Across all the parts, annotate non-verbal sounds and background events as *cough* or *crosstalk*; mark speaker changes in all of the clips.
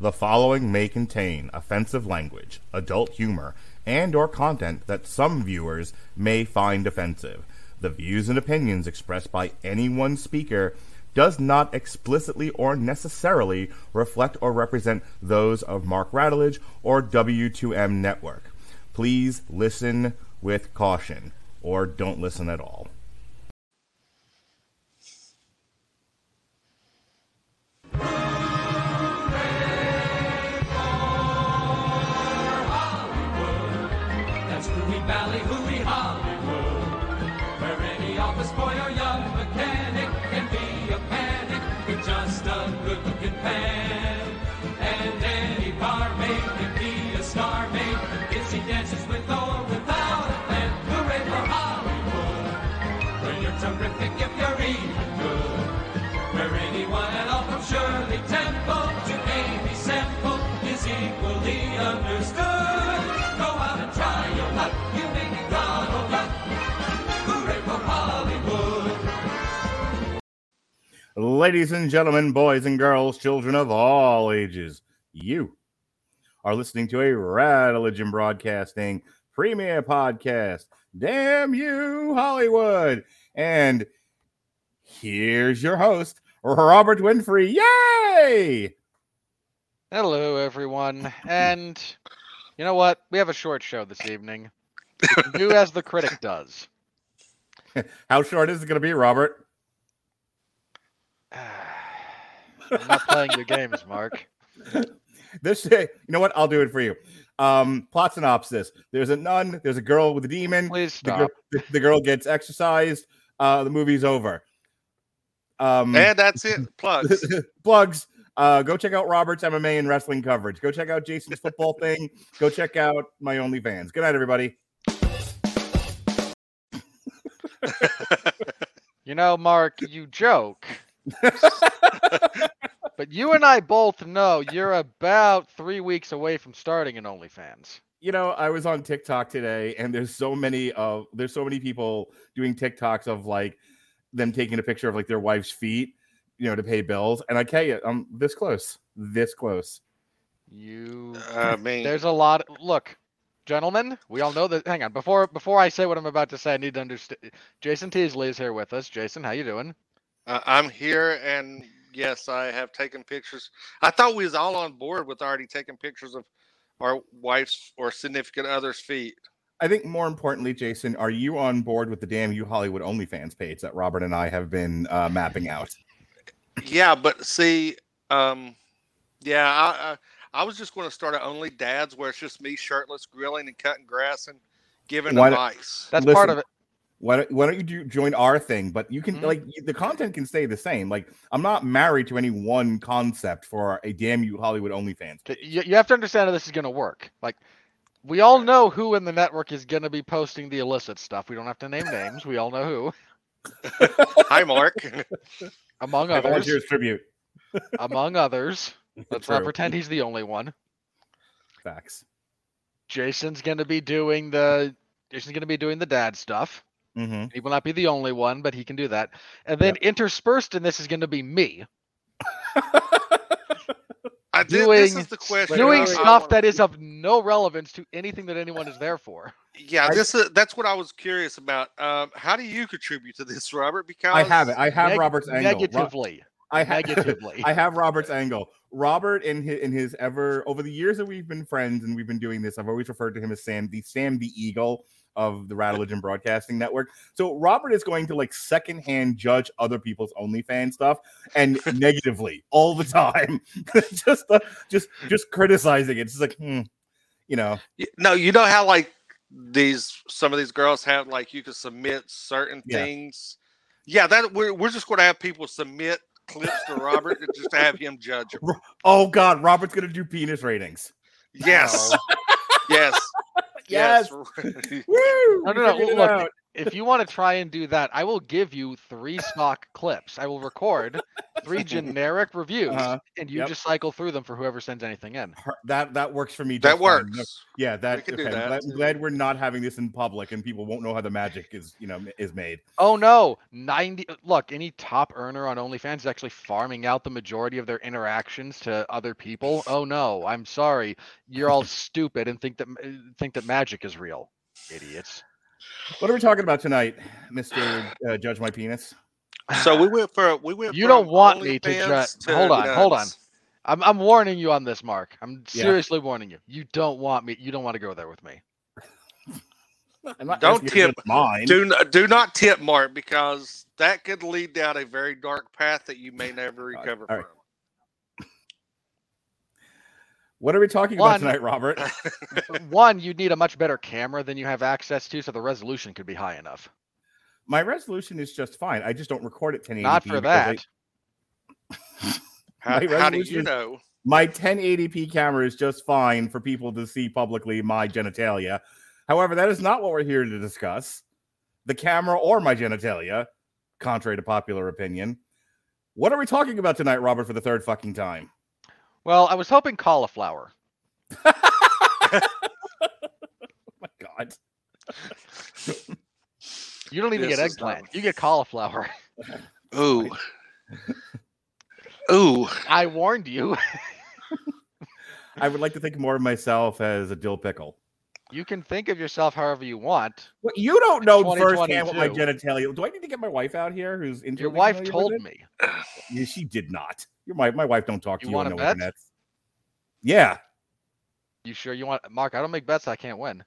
Speaker 1: The following may contain offensive language, adult humor, and or content that some viewers may find offensive. The views and opinions expressed by any one speaker does not explicitly or necessarily reflect or represent those of Mark Radulich or W2M Network. Please listen with caution or don't listen at all. Ladies and gentlemen, boys and girls, children of all ages, you are listening to a Religion Broadcasting premiere podcast. Damn you, Hollywood! And here's your host, Robert Winfree. Yay!
Speaker 2: Hello, everyone. And you know what? We have a short show this evening. *laughs* Do as the critic does.
Speaker 1: How short is it going to be, Robert? *sighs*
Speaker 2: I'm not playing your games, Mark. *laughs*
Speaker 1: This, day, you know what? I'll do it for you. Um, plot synopsis: There's a nun. There's a girl with a demon.
Speaker 2: Please
Speaker 1: The girl, the, the girl gets exercised. Uh, the movie's over. Um,
Speaker 3: And that's it. Plugs. *laughs*
Speaker 1: plugs. Uh, go check out Robert's MMA and wrestling coverage. Go check out Jason's football *laughs* thing. Go check out my OnlyFans. Good night, everybody.
Speaker 2: You know, Mark, you joke. *laughs* but you and I both know you're about three weeks away from starting an OnlyFans.
Speaker 1: You know, I was on TikTok today, and there's so many of there's so many people doing TikToks of like them taking a picture of like their wife's feet, you know, to pay bills. And I tell you, I'm this close, this close.
Speaker 2: You
Speaker 3: I mean,
Speaker 2: there's a lot look gentlemen we all know that hang on before before i say what i'm about to say i need to understand jason teasley is here with us jason how you doing
Speaker 3: uh, I'm here, and yes, I have taken pictures. I thought we was all on board with already taking pictures of our wife's or significant other's feet.
Speaker 1: I think more importantly, Jason, are you on board with the damn you Hollywood OnlyFans page that Robert and I have been uh, mapping out?
Speaker 3: Yeah, but see, um, yeah, I, I I was just going to start an only dads where it's just me shirtless, grilling and cutting grass and giving
Speaker 1: Why don't-
Speaker 3: advice.
Speaker 2: that's part of it
Speaker 1: Why don't, why don't you do, join our thing? But you can
Speaker 2: Mhm.
Speaker 1: like the content can stay the same. Like I'm not married to any one concept for a damn you Hollywood OnlyFans.
Speaker 2: Th- You, you have to understand how this is going to work. Like, we all know who in the network is going to be posting the illicit stuff. We don't have to name names. We all know who, *laughs*
Speaker 3: Hi, Mark. *laughs*
Speaker 2: among
Speaker 1: I
Speaker 2: others.
Speaker 1: volunteers tribute. *laughs*
Speaker 2: among others. Let's not pretend he's the only one.
Speaker 1: Facts.
Speaker 2: Jason's going to be doing the Jason's going to be doing the dad stuff.
Speaker 1: Hmm
Speaker 2: He will not be the only one, but he can do that. And then interspersed in this is going to be me *laughs*
Speaker 3: I did. This
Speaker 2: Doing-
Speaker 3: is the question.
Speaker 2: doing
Speaker 3: I- I
Speaker 2: stuff
Speaker 3: wanna-
Speaker 2: that is of no relevance to anything that anyone is there for.
Speaker 3: Yeah, this is that's what I was curious about. Um, how do you contribute to this, Robert? Because
Speaker 1: I have it. I have
Speaker 2: Neg-
Speaker 1: Robert's angle.
Speaker 2: Negatively.
Speaker 1: I ha-
Speaker 2: Negatively. *laughs*
Speaker 1: I have Robert's angle. Robert in his, in his ever over the years that we've been friends and we've been doing this, I've always referred to him as Sam the Sam the Eagle of the Rattlegion Broadcasting Network. So Robert is going to like secondhand judge other people's OnlyFans stuff and *laughs* negatively all the time, *laughs* just uh, just just criticizing it. It's just like, hmm, you know,
Speaker 3: no, you know how like these some of these girls have like you can submit certain
Speaker 1: Yeah.
Speaker 3: things. Yeah, that we're we're just going to have people submit clips to Robert and just to have him judge them.
Speaker 1: oh god, Robert's gonna do penis ratings.
Speaker 3: Yes,
Speaker 2: No.
Speaker 3: yes,
Speaker 1: Yes.
Speaker 3: yes.
Speaker 1: Woo!
Speaker 2: No, no, no, look. If you want to try and do that, I will give you three stock clips. I will record three generic *laughs* reviews,
Speaker 1: Uh-huh.
Speaker 2: and you
Speaker 1: Yep.
Speaker 2: just cycle through them for whoever sends anything in.
Speaker 1: That that works for me.
Speaker 3: That
Speaker 1: just fine.
Speaker 3: works.
Speaker 1: Yeah, that.
Speaker 3: can do
Speaker 1: okay, I'm
Speaker 3: that.
Speaker 1: glad, I'm glad we're not having this in public, and people won't know how the magic is, you know, is made.
Speaker 2: Oh no, ninety. Look, any top earner on OnlyFans is actually farming out the majority of their interactions to other people. *laughs* Oh no, I'm sorry, you're all stupid and think that think that magic is real, idiots.
Speaker 1: What are we talking about tonight, Mister uh, Judge My Penis?
Speaker 3: So we went for we went.
Speaker 2: You don't want me to
Speaker 3: OnlyFans
Speaker 2: ju- hold on, hold on. I'm I'm warning you on this, Mark. I'm
Speaker 1: Yeah.
Speaker 2: seriously warning you. You don't want me. You don't want to go there with me.
Speaker 3: Don't
Speaker 1: asking you to
Speaker 3: tip-
Speaker 1: mine.
Speaker 3: Do do not tip Mark because that could lead down a very dark path that you may never recover
Speaker 1: all right.
Speaker 3: from.
Speaker 1: What are we talking
Speaker 2: One.
Speaker 1: about tonight, Robert? *laughs* *laughs*
Speaker 2: One, you'd need a much better camera than you have access to, so the resolution could be high enough.
Speaker 1: My resolution is just fine. I just don't record at 1080p.
Speaker 2: Not for
Speaker 1: because I-
Speaker 2: that. *laughs*
Speaker 3: How,
Speaker 1: My
Speaker 3: how do
Speaker 1: resolution
Speaker 3: you
Speaker 1: is-
Speaker 3: know?
Speaker 1: my 1080p camera is just fine for people to see publicly my genitalia. However, that is not what we're here to discuss. The camera or my genitalia, contrary to popular opinion. What are we talking about tonight, Robert, for the third fucking time?
Speaker 2: Well, I was hoping cauliflower. *laughs*
Speaker 1: Oh my god. *laughs*
Speaker 2: You don't even
Speaker 3: This
Speaker 2: get
Speaker 3: is not-
Speaker 2: eggplant. You get cauliflower. *laughs*
Speaker 3: Ooh. Ooh.
Speaker 2: I warned you.
Speaker 1: I would like to think more of myself as a dill pickle.
Speaker 2: You can think of yourself however you want.
Speaker 1: What you don't know firsthand what my genitalia. Do I need to get my wife out here? Who's intimately
Speaker 2: Your wife told me. *sighs*
Speaker 1: Yeah, she did not. Your my my wife don't talk to
Speaker 2: You
Speaker 1: you, on the
Speaker 2: bet?
Speaker 1: internet. Yeah.
Speaker 2: You sure you want Mark? I don't make bets I can't win.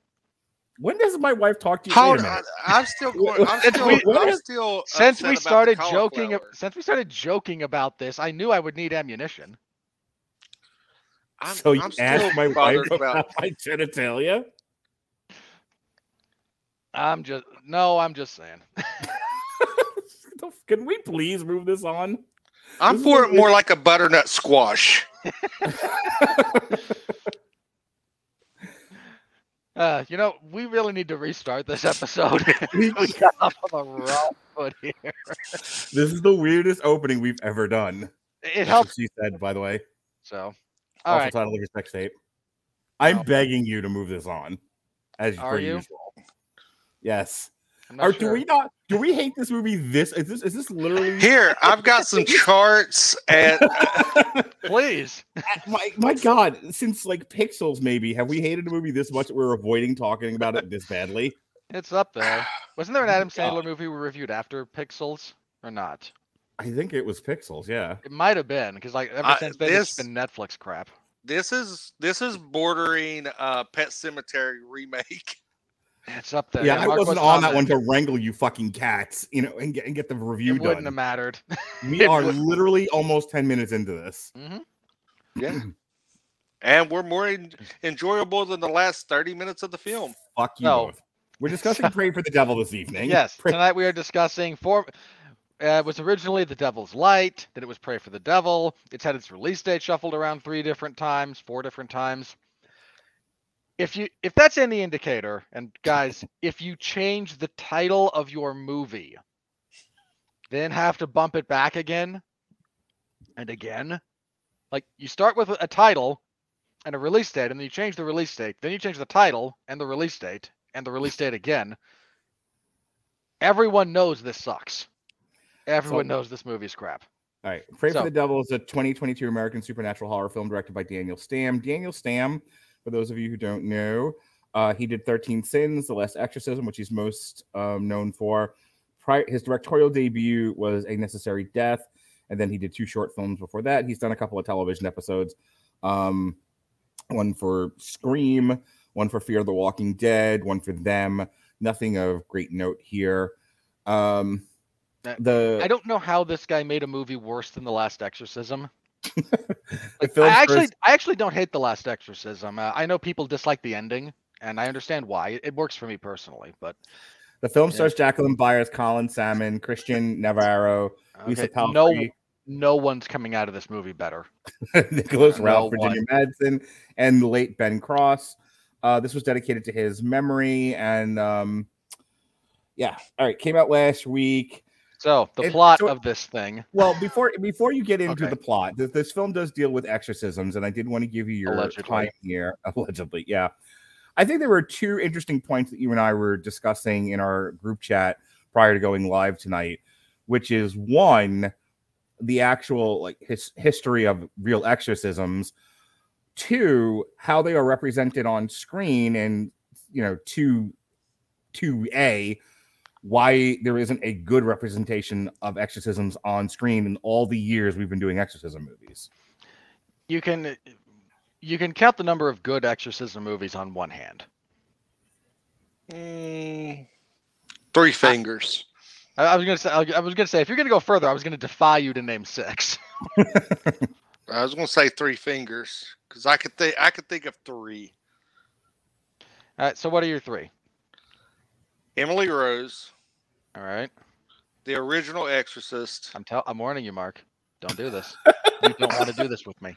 Speaker 1: When does my wife talk to you?
Speaker 3: Hold
Speaker 1: Wait a
Speaker 3: on.
Speaker 1: minute.
Speaker 3: I'm still *laughs* going. I'm
Speaker 2: Since
Speaker 3: still,
Speaker 2: we-
Speaker 3: I'm still
Speaker 2: Since
Speaker 3: upset
Speaker 2: we
Speaker 3: about the
Speaker 2: started joking, since we started joking about this, I knew I would need ammunition.
Speaker 3: I'm,
Speaker 1: so you
Speaker 3: I'm still
Speaker 1: asked my wife
Speaker 3: bothered
Speaker 1: about *laughs* my genitalia?
Speaker 2: I'm just no, I'm just saying. *laughs*
Speaker 1: Can we please move this on?
Speaker 3: I'm
Speaker 1: This
Speaker 3: for it more like a butternut squash. *laughs* *laughs*
Speaker 2: Uh, you know, we really need to restart this episode.
Speaker 1: We-
Speaker 2: we got off on the wrong foot here.
Speaker 1: This is the weirdest opening we've ever done.
Speaker 2: It helps.
Speaker 1: what she said, by the way.
Speaker 2: So, all
Speaker 1: also
Speaker 2: right.
Speaker 1: titled of your sex tape. I'm
Speaker 2: Oh.
Speaker 1: begging you to move this on. As
Speaker 2: Are
Speaker 1: per
Speaker 2: you?
Speaker 1: usual. Yes. Or
Speaker 2: sure.
Speaker 1: do we not do we hate this movie this is this is this literally *laughs*
Speaker 3: Here, I've got *laughs* some charts and *laughs*
Speaker 2: Please.
Speaker 1: my my god, since like Pixels maybe, have we hated a movie this much that we're avoiding talking about it this badly?
Speaker 2: It's up there. Wasn't there an Adam
Speaker 1: God. *sighs*
Speaker 2: Sandler movie we reviewed after Pixels or not?
Speaker 1: I think it was Pixels, yeah.
Speaker 2: It might have been because like ever
Speaker 3: Uh,
Speaker 2: since then it's
Speaker 3: this-
Speaker 2: been Netflix crap.
Speaker 3: this is this is bordering uh Pet Sematary remake.
Speaker 2: It's up there.
Speaker 1: Yeah, I
Speaker 2: Mark
Speaker 1: wasn't
Speaker 2: was
Speaker 1: on that
Speaker 2: there.
Speaker 1: one to wrangle you fucking cats, you know, and get and get the review done.
Speaker 2: It wouldn't have mattered. *laughs*
Speaker 1: We are
Speaker 2: would-
Speaker 1: literally almost 10 minutes into this.
Speaker 2: hmm
Speaker 3: Yeah. *clears throat* and we're more en- enjoyable than the last 30 minutes of the film.
Speaker 1: Fuck you
Speaker 2: No.
Speaker 1: both. We're discussing *laughs* Prey for the Devil this evening.
Speaker 2: Yes,
Speaker 1: Pray-
Speaker 2: tonight we are discussing four. Uh, it was originally The Devil's Light, then it was Prey for the Devil. It's had its release date shuffled around three different times, four different times. If you if that's any indicator, and guys, if you change the title of your movie, then have to bump it back again and again, like you start with a title and a release date, and then you change the release date, then you change the title and the release date and the release date again. Everyone knows this sucks. Everyone
Speaker 1: So-
Speaker 2: knows this movie's crap.
Speaker 1: All right. Prey
Speaker 2: So-
Speaker 1: for the Devil is a 2022 American supernatural horror film directed by Daniel Stamm. Daniel Stamm, for those of you who don't know, uh, he did 13 Sins, The Last Exorcism, which he's most um, known for. Prior, his directorial debut was A Necessary Death, and then he did two short films before that. He's done a couple of television episodes, um, one for Scream, one for Fear of the Walking Dead, one for Them. Nothing of great note here. Um, the
Speaker 2: I don't know how this guy made a movie worse than The Last Exorcism.
Speaker 1: The *laughs*
Speaker 2: I actually,
Speaker 1: first-
Speaker 2: I actually don't hate The Last Exorcism. Uh, I know people dislike the ending, and I understand why. It works for me personally, but
Speaker 1: The film
Speaker 2: Yeah.
Speaker 1: stars Jacqueline Byers, Colin Salmon, Christian *laughs* Navarro, Lisa
Speaker 2: okay, no,
Speaker 1: Palfrey,
Speaker 2: no one's coming out of this movie better. *laughs*
Speaker 1: Nicholas
Speaker 2: No
Speaker 1: Ralph, Virginia Madsen, and the late Ben Cross. Uh, this was dedicated to his memory, and um, Yeah. All right. Came out last week.
Speaker 2: So the
Speaker 1: It-
Speaker 2: plot
Speaker 1: so-
Speaker 2: of this thing,
Speaker 1: Well, before before you get into
Speaker 2: Okay.
Speaker 1: the plot, this, this film does deal with exorcisms, and I did want to give you your
Speaker 2: Allegedly.
Speaker 1: time here. *laughs* Allegedly, yeah. I think there were two interesting points that you and I were discussing in our group chat prior to going live tonight, which is one, the actual like his, history of real exorcisms, two, how they are represented on screen, and you know, two, two a why there isn't a good representation of exorcisms on screen in all the years we've been doing exorcism movies.
Speaker 2: you can you can count the number of good exorcism movies on one hand.
Speaker 3: Mm, three fingers.
Speaker 2: I, I was gonna say I was gonna say if you're gonna go further, I was gonna defy you to name six. *laughs*
Speaker 3: I was going to say three fingers because I could think I could think of three.
Speaker 2: All right, so what are your three?
Speaker 3: Emily Rose,
Speaker 2: All right,
Speaker 3: the original Exorcist,
Speaker 2: I'm tell I'm warning you, Mark. Don't do this. *laughs* you don't want to do this with me.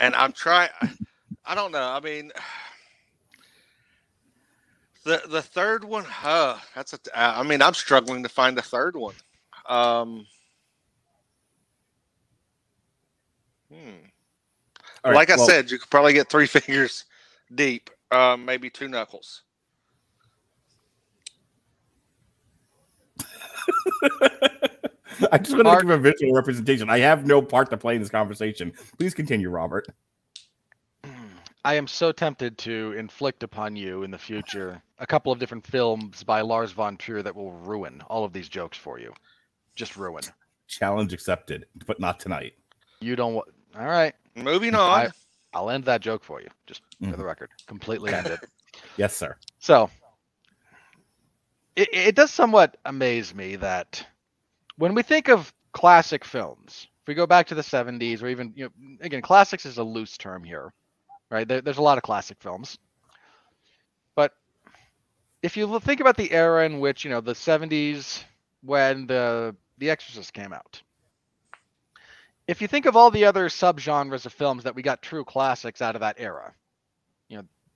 Speaker 3: and I'm trying. I don't know. I mean, the the third one. Huh. that's a. I mean, I'm struggling to find the third one. Um. Hmm.
Speaker 1: All right,
Speaker 3: like I
Speaker 1: well,
Speaker 3: said, you could probably get three *laughs* fingers deep, um, maybe two knuckles. *laughs*
Speaker 1: I just want to
Speaker 2: Mark-
Speaker 1: give a visual representation. I have no part to play in this conversation. Please continue, Robert.
Speaker 2: I am so tempted to inflict upon you in the future a couple of different films by Lars von Trier that will ruin all of these jokes for you. Just ruin.
Speaker 1: Challenge accepted, but not tonight.
Speaker 2: You don't want. All right,
Speaker 3: Moving on.
Speaker 2: I- I'll end that joke for you, just for
Speaker 1: Mhm.
Speaker 2: the record. Completely end it. *laughs*
Speaker 1: Yes, sir.
Speaker 2: So it, it does somewhat amaze me that when we think of classic films, if we go back to the 70s or even, you know, again, classics is a loose term here, right? There, there's a lot of classic films. But if you think about the era in which, you know, the 70s when the The Exorcist came out, if you think of all the other subgenres of films that we got true classics out of that era,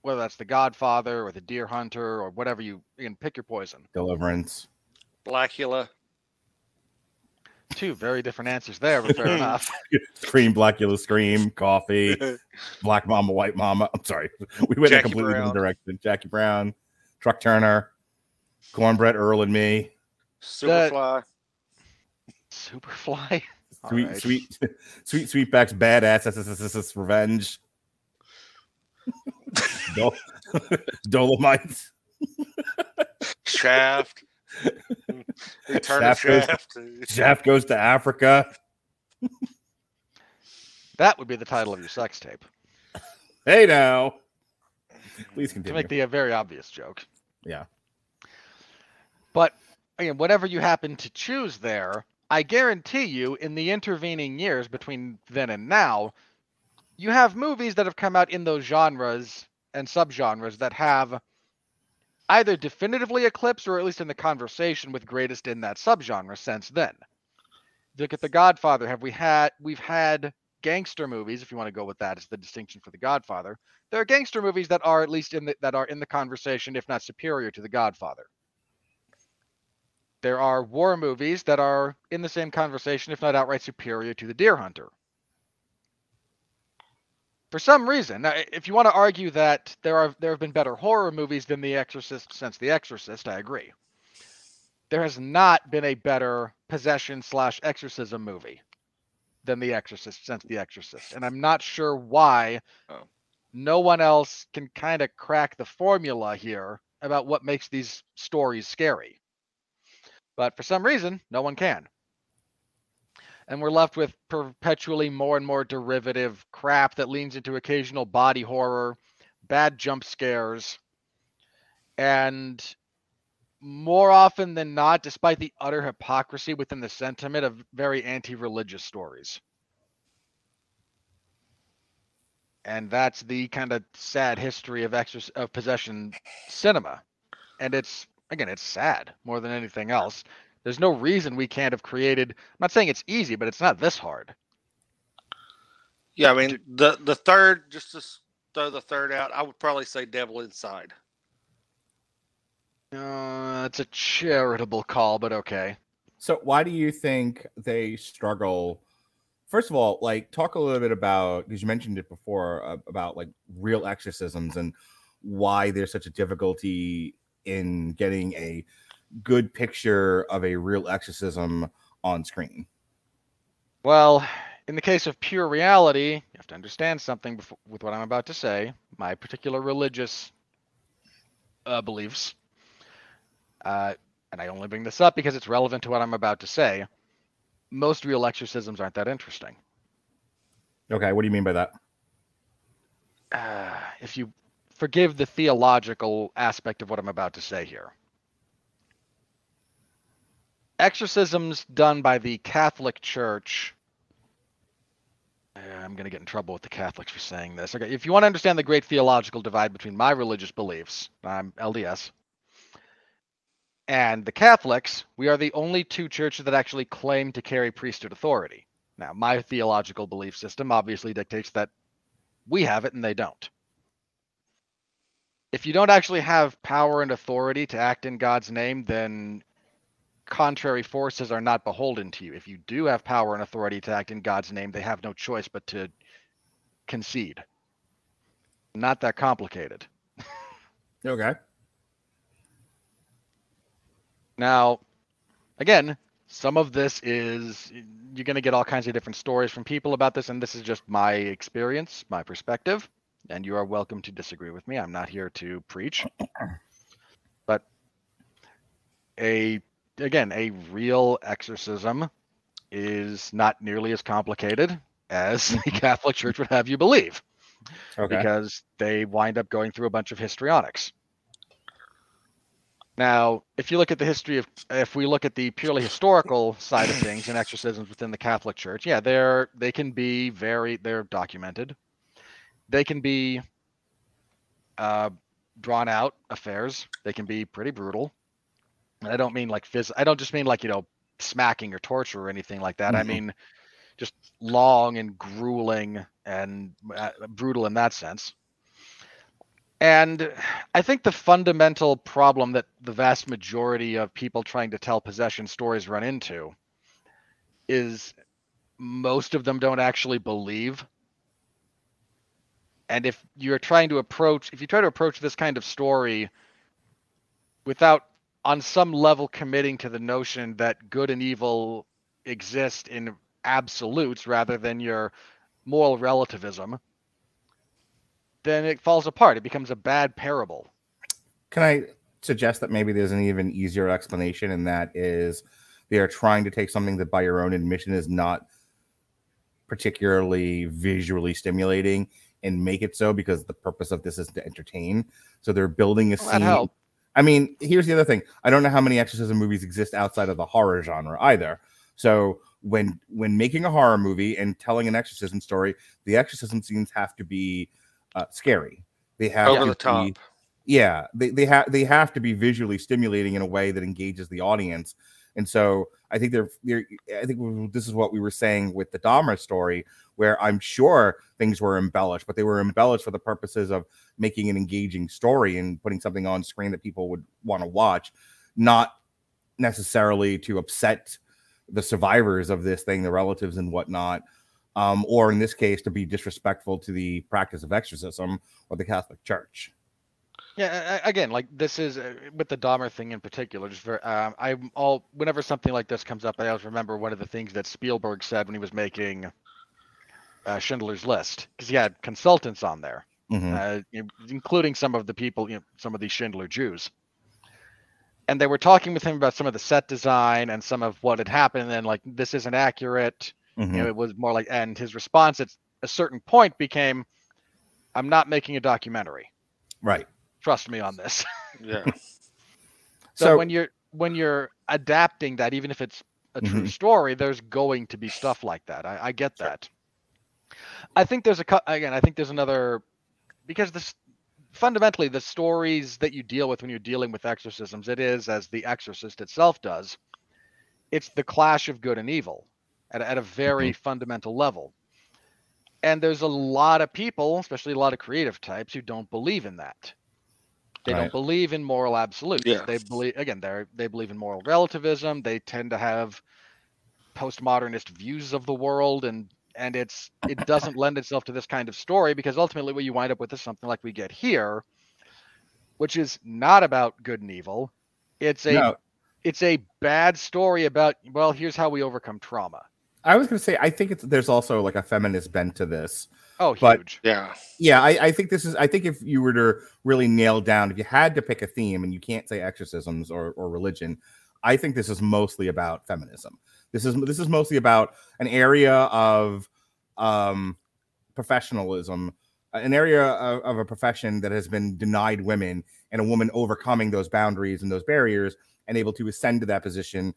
Speaker 2: whether that's The Godfather or The Deer Hunter or whatever you, you can pick your poison.
Speaker 1: Deliverance.
Speaker 3: Blacula.
Speaker 2: Two very different answers there, but fair *laughs* enough.
Speaker 1: Scream, Blacula, Scream, Coffy, *laughs* Black Mama, White Mama. I'm sorry. *laughs* We went in a completely
Speaker 3: Brown.
Speaker 1: different direction. Jackie Brown, Truck Turner, Cornbread Earl and me.
Speaker 3: Superfly.
Speaker 2: Superfly. All
Speaker 1: Sweet,
Speaker 2: right.
Speaker 1: sweet, sweet, sweetback's badass. This is- revenge. Dol- Dolomites.
Speaker 3: Shaft. *laughs* Return
Speaker 1: Shaft
Speaker 3: of
Speaker 1: goes-
Speaker 3: Shaft.
Speaker 1: Shaft goes to Africa.
Speaker 2: That would be the title of your sex tape.
Speaker 1: Hey now. Please
Speaker 2: To make the uh, very obvious joke.
Speaker 1: Yeah.
Speaker 2: But again, whatever you happen to choose there, I guarantee you, in the intervening years between then and now, you have movies that have come out in those genres and subgenres that have either definitively eclipsed or at least in the conversation with greatest in that subgenre since then. Look at The Godfather. Have we had we've had gangster movies, if you want to go with that as the distinction for The Godfather. There are gangster movies that are at least in the that are in the conversation, if not superior to The Godfather. There are war movies that are in the same conversation, if not outright superior to The Deer Hunter. For some reason, now, if you want to argue that there are there have been better horror movies than The Exorcist since The Exorcist, I agree. There has not been a better possession slash exorcism movie than The Exorcist since The Exorcist, and I'm not sure why
Speaker 3: Oh.
Speaker 2: no one else can kind of crack the formula here about what makes these stories scary. But for some reason, no one can. And we're left with perpetually more and more derivative crap that leans into occasional body horror, bad jump scares, and more often than not, despite the utter hypocrisy within the sentiment of very anti religious stories. And that's the kind of sad history of exorc- of possession cinema. And it's again, it's sad more than anything else. There's no reason we can't have created. I'm not saying it's easy, but it's not this hard.
Speaker 3: Yeah, I mean the the third, just to throw the third out, I would probably say Devil Inside.
Speaker 2: Uh, it's a charitable call, but okay.
Speaker 1: So why do you think they struggle? First of all, like talk a little bit about because you mentioned it before uh, about like real exorcisms and why there's such a difficulty in getting a good picture of a real exorcism on screen.
Speaker 2: Well, in the case of pure reality, you have to understand something before, with what I'm about to say. My particular religious uh, beliefs, uh, and I only bring this up because it's relevant to what I'm about to say. Most real exorcisms aren't that interesting.
Speaker 1: Okay, what do you mean by that?
Speaker 2: Uh, if you forgive the theological aspect of what I'm about to say here. Exorcisms done by the Catholic Church. Uh, I'm going to get in trouble with the Catholics for saying this. Okay, if you want to understand the great theological divide between my religious beliefs, I'm LDS, and the Catholics, we are the only two churches that actually claim to carry priesthood authority. Now, my theological belief system obviously dictates that we have it and they don't if you don't actually have power and authority to act in God's name, then contrary forces are not beholden to you. If you do have power and authority to act in God's name, they have no choice but to concede. Not that complicated.
Speaker 1: Okay.
Speaker 2: Now, again, some of this is you're going to get all kinds of different stories from people about this, and this is just my experience, my perspective and you are welcome to disagree with me. I'm not here to preach. But a again, a real exorcism is not nearly as complicated as the Catholic Church would have you believe.
Speaker 1: Okay.
Speaker 2: Because they wind up going through a bunch of histrionics. Now, if you look at the history of, if we look at the purely historical side of things and exorcisms within the Catholic Church, yeah, they're they can be very they're documented they can be uh, drawn out affairs. They can be pretty brutal. And I don't mean like phys. I don't just mean like you know smacking or torture or anything like that. Mm-hmm. I mean just long and grueling and uh, brutal in that sense. And I think the fundamental problem that the vast majority of people trying to tell possession stories run into is most of them don't actually believe and if you're trying to approach if you try to approach this kind of story without on some level committing to the notion that good and evil exist in absolutes rather than your moral relativism then it falls apart it becomes a bad parable
Speaker 1: can i suggest that maybe there's an even easier explanation and that is they are trying to take something that by your own admission is not particularly visually stimulating and make it so because the purpose of this is to entertain. So they're building a scene. I mean, here's the other thing. I don't know how many exorcism movies exist outside of the horror genre either. So when when making a horror movie and telling an exorcism story, the exorcism scenes have to be uh, scary. They have
Speaker 3: over
Speaker 1: to
Speaker 3: the top.
Speaker 1: Be, yeah, they they have they have to be visually stimulating in a way that engages the audience. And so I think they're, they're I think this is what we were saying with the Dahmer story, where I'm sure things were embellished, but they were embellished for the purposes of making an engaging story and putting something on screen that people would want to watch, not necessarily to upset the survivors of this thing, the relatives and whatnot. Um, or in this case, to be disrespectful to the practice of exorcism or the Catholic Church.
Speaker 2: Yeah, again, like this is uh, with the Dahmer thing in particular. Just for um, I'm all whenever something like this comes up, I always remember one of the things that Spielberg said when he was making uh, Schindler's List because he had consultants on there, mm-hmm. uh, you know, including some of the people, you know, some of these Schindler Jews, and they were talking with him about some of the set design and some of what had happened, and like this isn't accurate. Mm-hmm. You know, it was more like, and his response at a certain point became, "I'm not making a documentary."
Speaker 1: Right
Speaker 2: Trust me on this. *laughs*
Speaker 3: Yeah.
Speaker 2: so, so, when you're when you're adapting that, even if it's a true mm-hmm. story, there's going to be stuff like that. I, I get that. I think there's a again. I think there's another because this fundamentally the stories that you deal with when you're dealing with exorcisms, it is as the Exorcist itself does. It's the clash of good and evil at, at a very mm-hmm. fundamental level. And there's a lot of people, especially a lot of creative types, who don't believe in that. They
Speaker 1: Right.
Speaker 2: don't believe in moral absolutes.
Speaker 3: Yeah.
Speaker 2: They believe again, they they believe in moral relativism. They tend to have postmodernist views of the world and and it's it doesn't lend itself to this kind of story because ultimately what you wind up with is something like we get here which is not about good and evil. It's a
Speaker 1: No,
Speaker 2: it's a bad story about well, here's how we overcome trauma.
Speaker 1: I was going to say I think it's there's also like a feminist bent to this.
Speaker 2: Oh,
Speaker 1: But-
Speaker 2: huge.
Speaker 3: Yeah.
Speaker 1: Yeah, I, I think this is. I think if you were to really nail down, if you had to pick a theme, and you can't say exorcisms or, or religion, I think this is mostly about feminism. This is this is mostly about an area of um, professionalism, an area of, of a profession that has been denied women, and a woman overcoming those boundaries and those barriers and able to ascend to that position.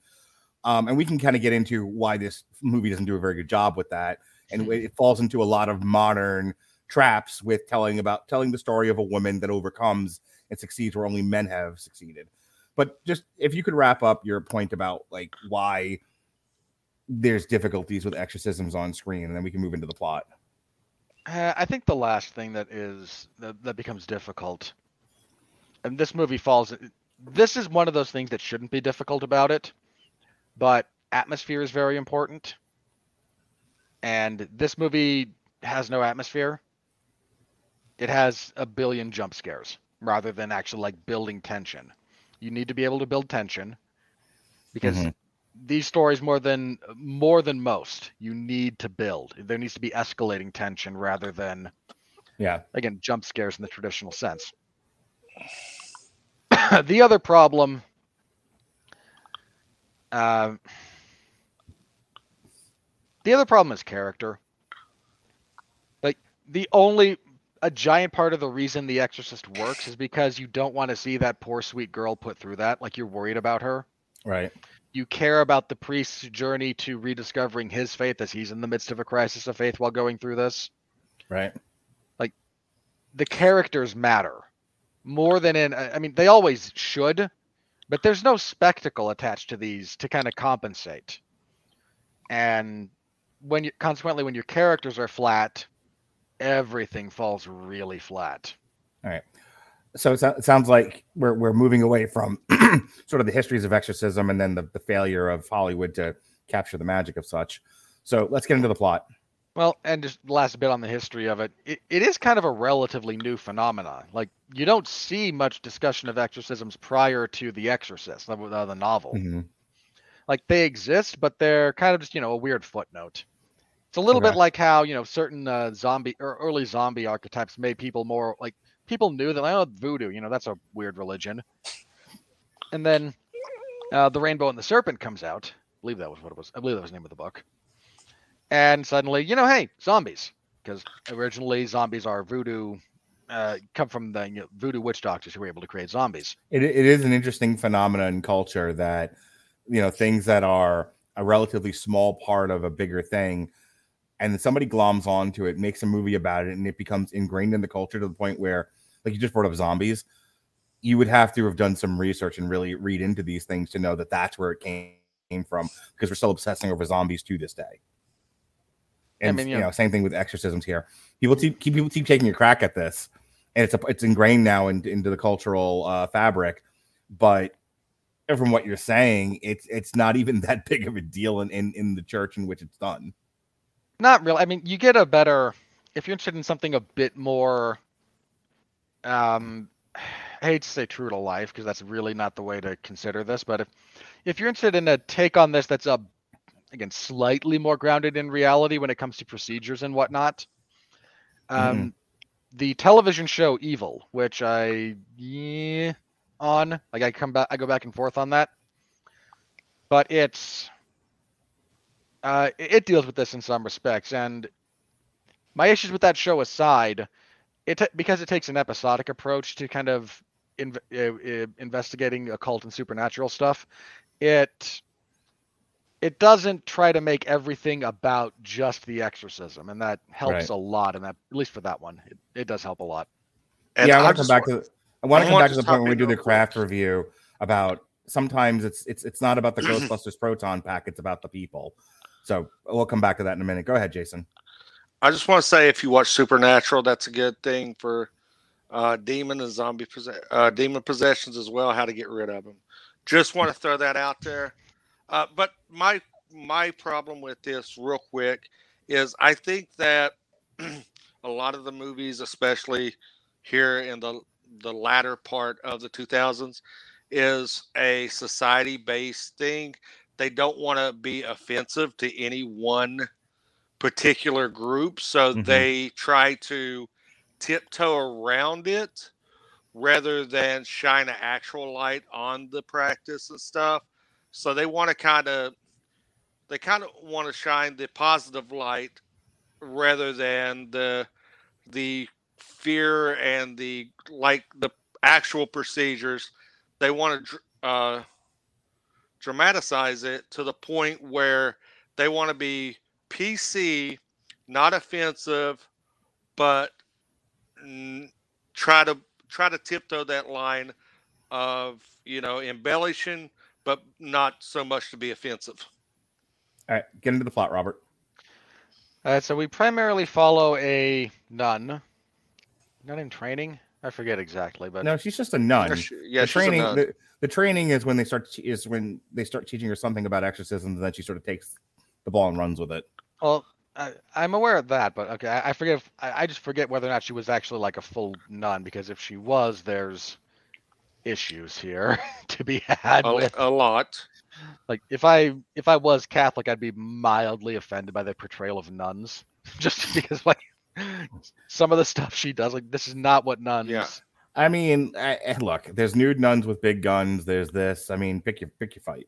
Speaker 1: Um, and we can kind of get into why this movie doesn't do a very good job with that, and it falls into a lot of modern traps with telling about telling the story of a woman that overcomes and succeeds where only men have succeeded. But just if you could wrap up your point about like why there's difficulties with exorcisms on screen, and then we can move into the plot.
Speaker 2: Uh, I think the last thing that is that, that becomes difficult, and this movie falls. This is one of those things that shouldn't be difficult about it, but atmosphere is very important, and this movie has no atmosphere. It has a billion jump scares rather than actually like building tension. You need to be able to build tension because
Speaker 1: Mhm.
Speaker 2: These stories more than more than most you need to build. There needs to be escalating tension rather than
Speaker 1: Yeah,
Speaker 2: again jump scares in the traditional sense. *coughs* The other problem uh, the other problem is character. Like the only a giant part of the reason the exorcist works is because you don't want to see that poor sweet girl put through that like you're worried about her.
Speaker 1: Right.
Speaker 2: You care about the priest's journey to rediscovering his faith as he's in the midst of a crisis of faith while going through this.
Speaker 1: Right.
Speaker 2: Like the characters matter more than in, I mean, they always should, but there's no spectacle attached to these to kind of compensate. And when you, consequently, when your characters are flat, everything falls really flat.
Speaker 1: So it, so- it sounds like we're we're moving away from *clears throat* sort of the histories of exorcism and then the, the failure of Hollywood to capture the magic of such. So let's get into the plot.
Speaker 2: Well, and just the last bit on the history of it, it, it is kind of a relatively new phenomenon. Like you don't see much discussion of exorcisms prior to The Exorcist, the, the, novel.
Speaker 1: Mhm.
Speaker 2: Like they exist, but they're kind of just you know a weird footnote. It's a little
Speaker 1: Okay.
Speaker 2: bit like how you know certain uh, zombie or early zombie archetypes made people more like people knew that like, oh voodoo, you know that's a weird religion. And then uh, the Rainbow and the Serpent comes out. I believe that was what it was. I believe that was the name of the book. And suddenly, you know, hey, zombies, because originally zombies are voodoo, uh, come from the you know, voodoo witch doctors who were able to create zombies.
Speaker 1: It, it is an interesting phenomenon in culture that you know things that are a relatively small part of a bigger thing and then somebody gloms onto it makes a movie about it and it becomes ingrained in the culture to the point where like you just brought up zombies you would have to have done some research and really read into these things to know that that's where it came, came from because we're still obsessing over zombies to this day.
Speaker 2: I
Speaker 1: and
Speaker 2: mean,
Speaker 1: you
Speaker 2: you
Speaker 1: know
Speaker 2: know-
Speaker 1: same thing with exorcisms here. People keep, keep people keep taking a crack at this and it's a, it's ingrained now in, into the cultural uh, fabric but from what you're saying it's it's not even *laughs* that big of a deal in, in in the church in which it's done
Speaker 2: Not really. I mean, you get a better if you're interested in something a bit more. Um, I hate to say true to life because that's really not the way to consider this. But if if you're interested in a take on this that's a again slightly more grounded in reality when it comes to procedures and whatnot, um, the television show Evil, which I yeah, on like I come back, I go back and forth on that, but it's uh, it it deals with this in some respects, and my issues with that show aside, it ta- because it takes an episodic approach to kind of inv- uh, uh, investigating occult and supernatural stuff. It it doesn't try to make everything about just the exorcism, and that helps
Speaker 1: Right.
Speaker 2: a lot. And that at least for that one, it, it does help a lot.
Speaker 3: And
Speaker 1: yeah, I
Speaker 3: I
Speaker 1: want to come back to I want to come back to
Speaker 3: to
Speaker 1: the point
Speaker 3: hop
Speaker 1: where we do the
Speaker 3: real quick.
Speaker 1: craft review about sometimes it's it's it's not about the *clears throat* Ghostbusters proton pack, it's about the people. So we'll come back to that in a minute. Go ahead, Jason.
Speaker 3: I just want to say if you watch Supernatural, that's a good thing for uh, demon and zombie possess- uh, demon possessions as well. How to get rid of them. Just want to throw that out there. Uh, but my my problem with this, real quick, is I think that *clears throat* a lot of the movies, especially here in the the latter part of the 2000s, is a society based thing. They don't want to be offensive to any one particular group, so
Speaker 1: Mhm.
Speaker 3: they try to tiptoe around it rather than shine an actual light on the practice and stuff. So they want to kind of they kind of want to shine the positive light rather than the the fear and the like the actual procedures. They want to uh, dramatize it to the point where they want to be PC, not offensive, but try to try to tiptoe that line of you know embellishing, but not so much to be offensive.
Speaker 1: All right, get into the plot, Robert.
Speaker 2: All right, so we primarily follow a nun, nun in training. I forget exactly, but
Speaker 1: No, she's just a nun.
Speaker 3: Yeah, she- yeah,
Speaker 1: the
Speaker 3: she's a
Speaker 1: training
Speaker 3: nun.
Speaker 1: the, the training is when they start te- is when they start teaching her something about exorcisms and then she sort of takes the ball and runs with it.
Speaker 2: well, I, I'm aware of that. But okay, I, I forget. If, I, I just forget whether or not she was actually like a full nun. Because if she was, there's issues here *laughs* to be had
Speaker 3: A,
Speaker 2: with.
Speaker 3: a lot.
Speaker 2: Like if I if I was Catholic, I'd be mildly offended by the portrayal of nuns, *laughs* just because like *laughs* some of the stuff she does, like this is not what nuns.
Speaker 3: Yeah.
Speaker 1: I mean, I, I- look, there's nude nuns with big guns. There's this. I mean, pick your pick your fight.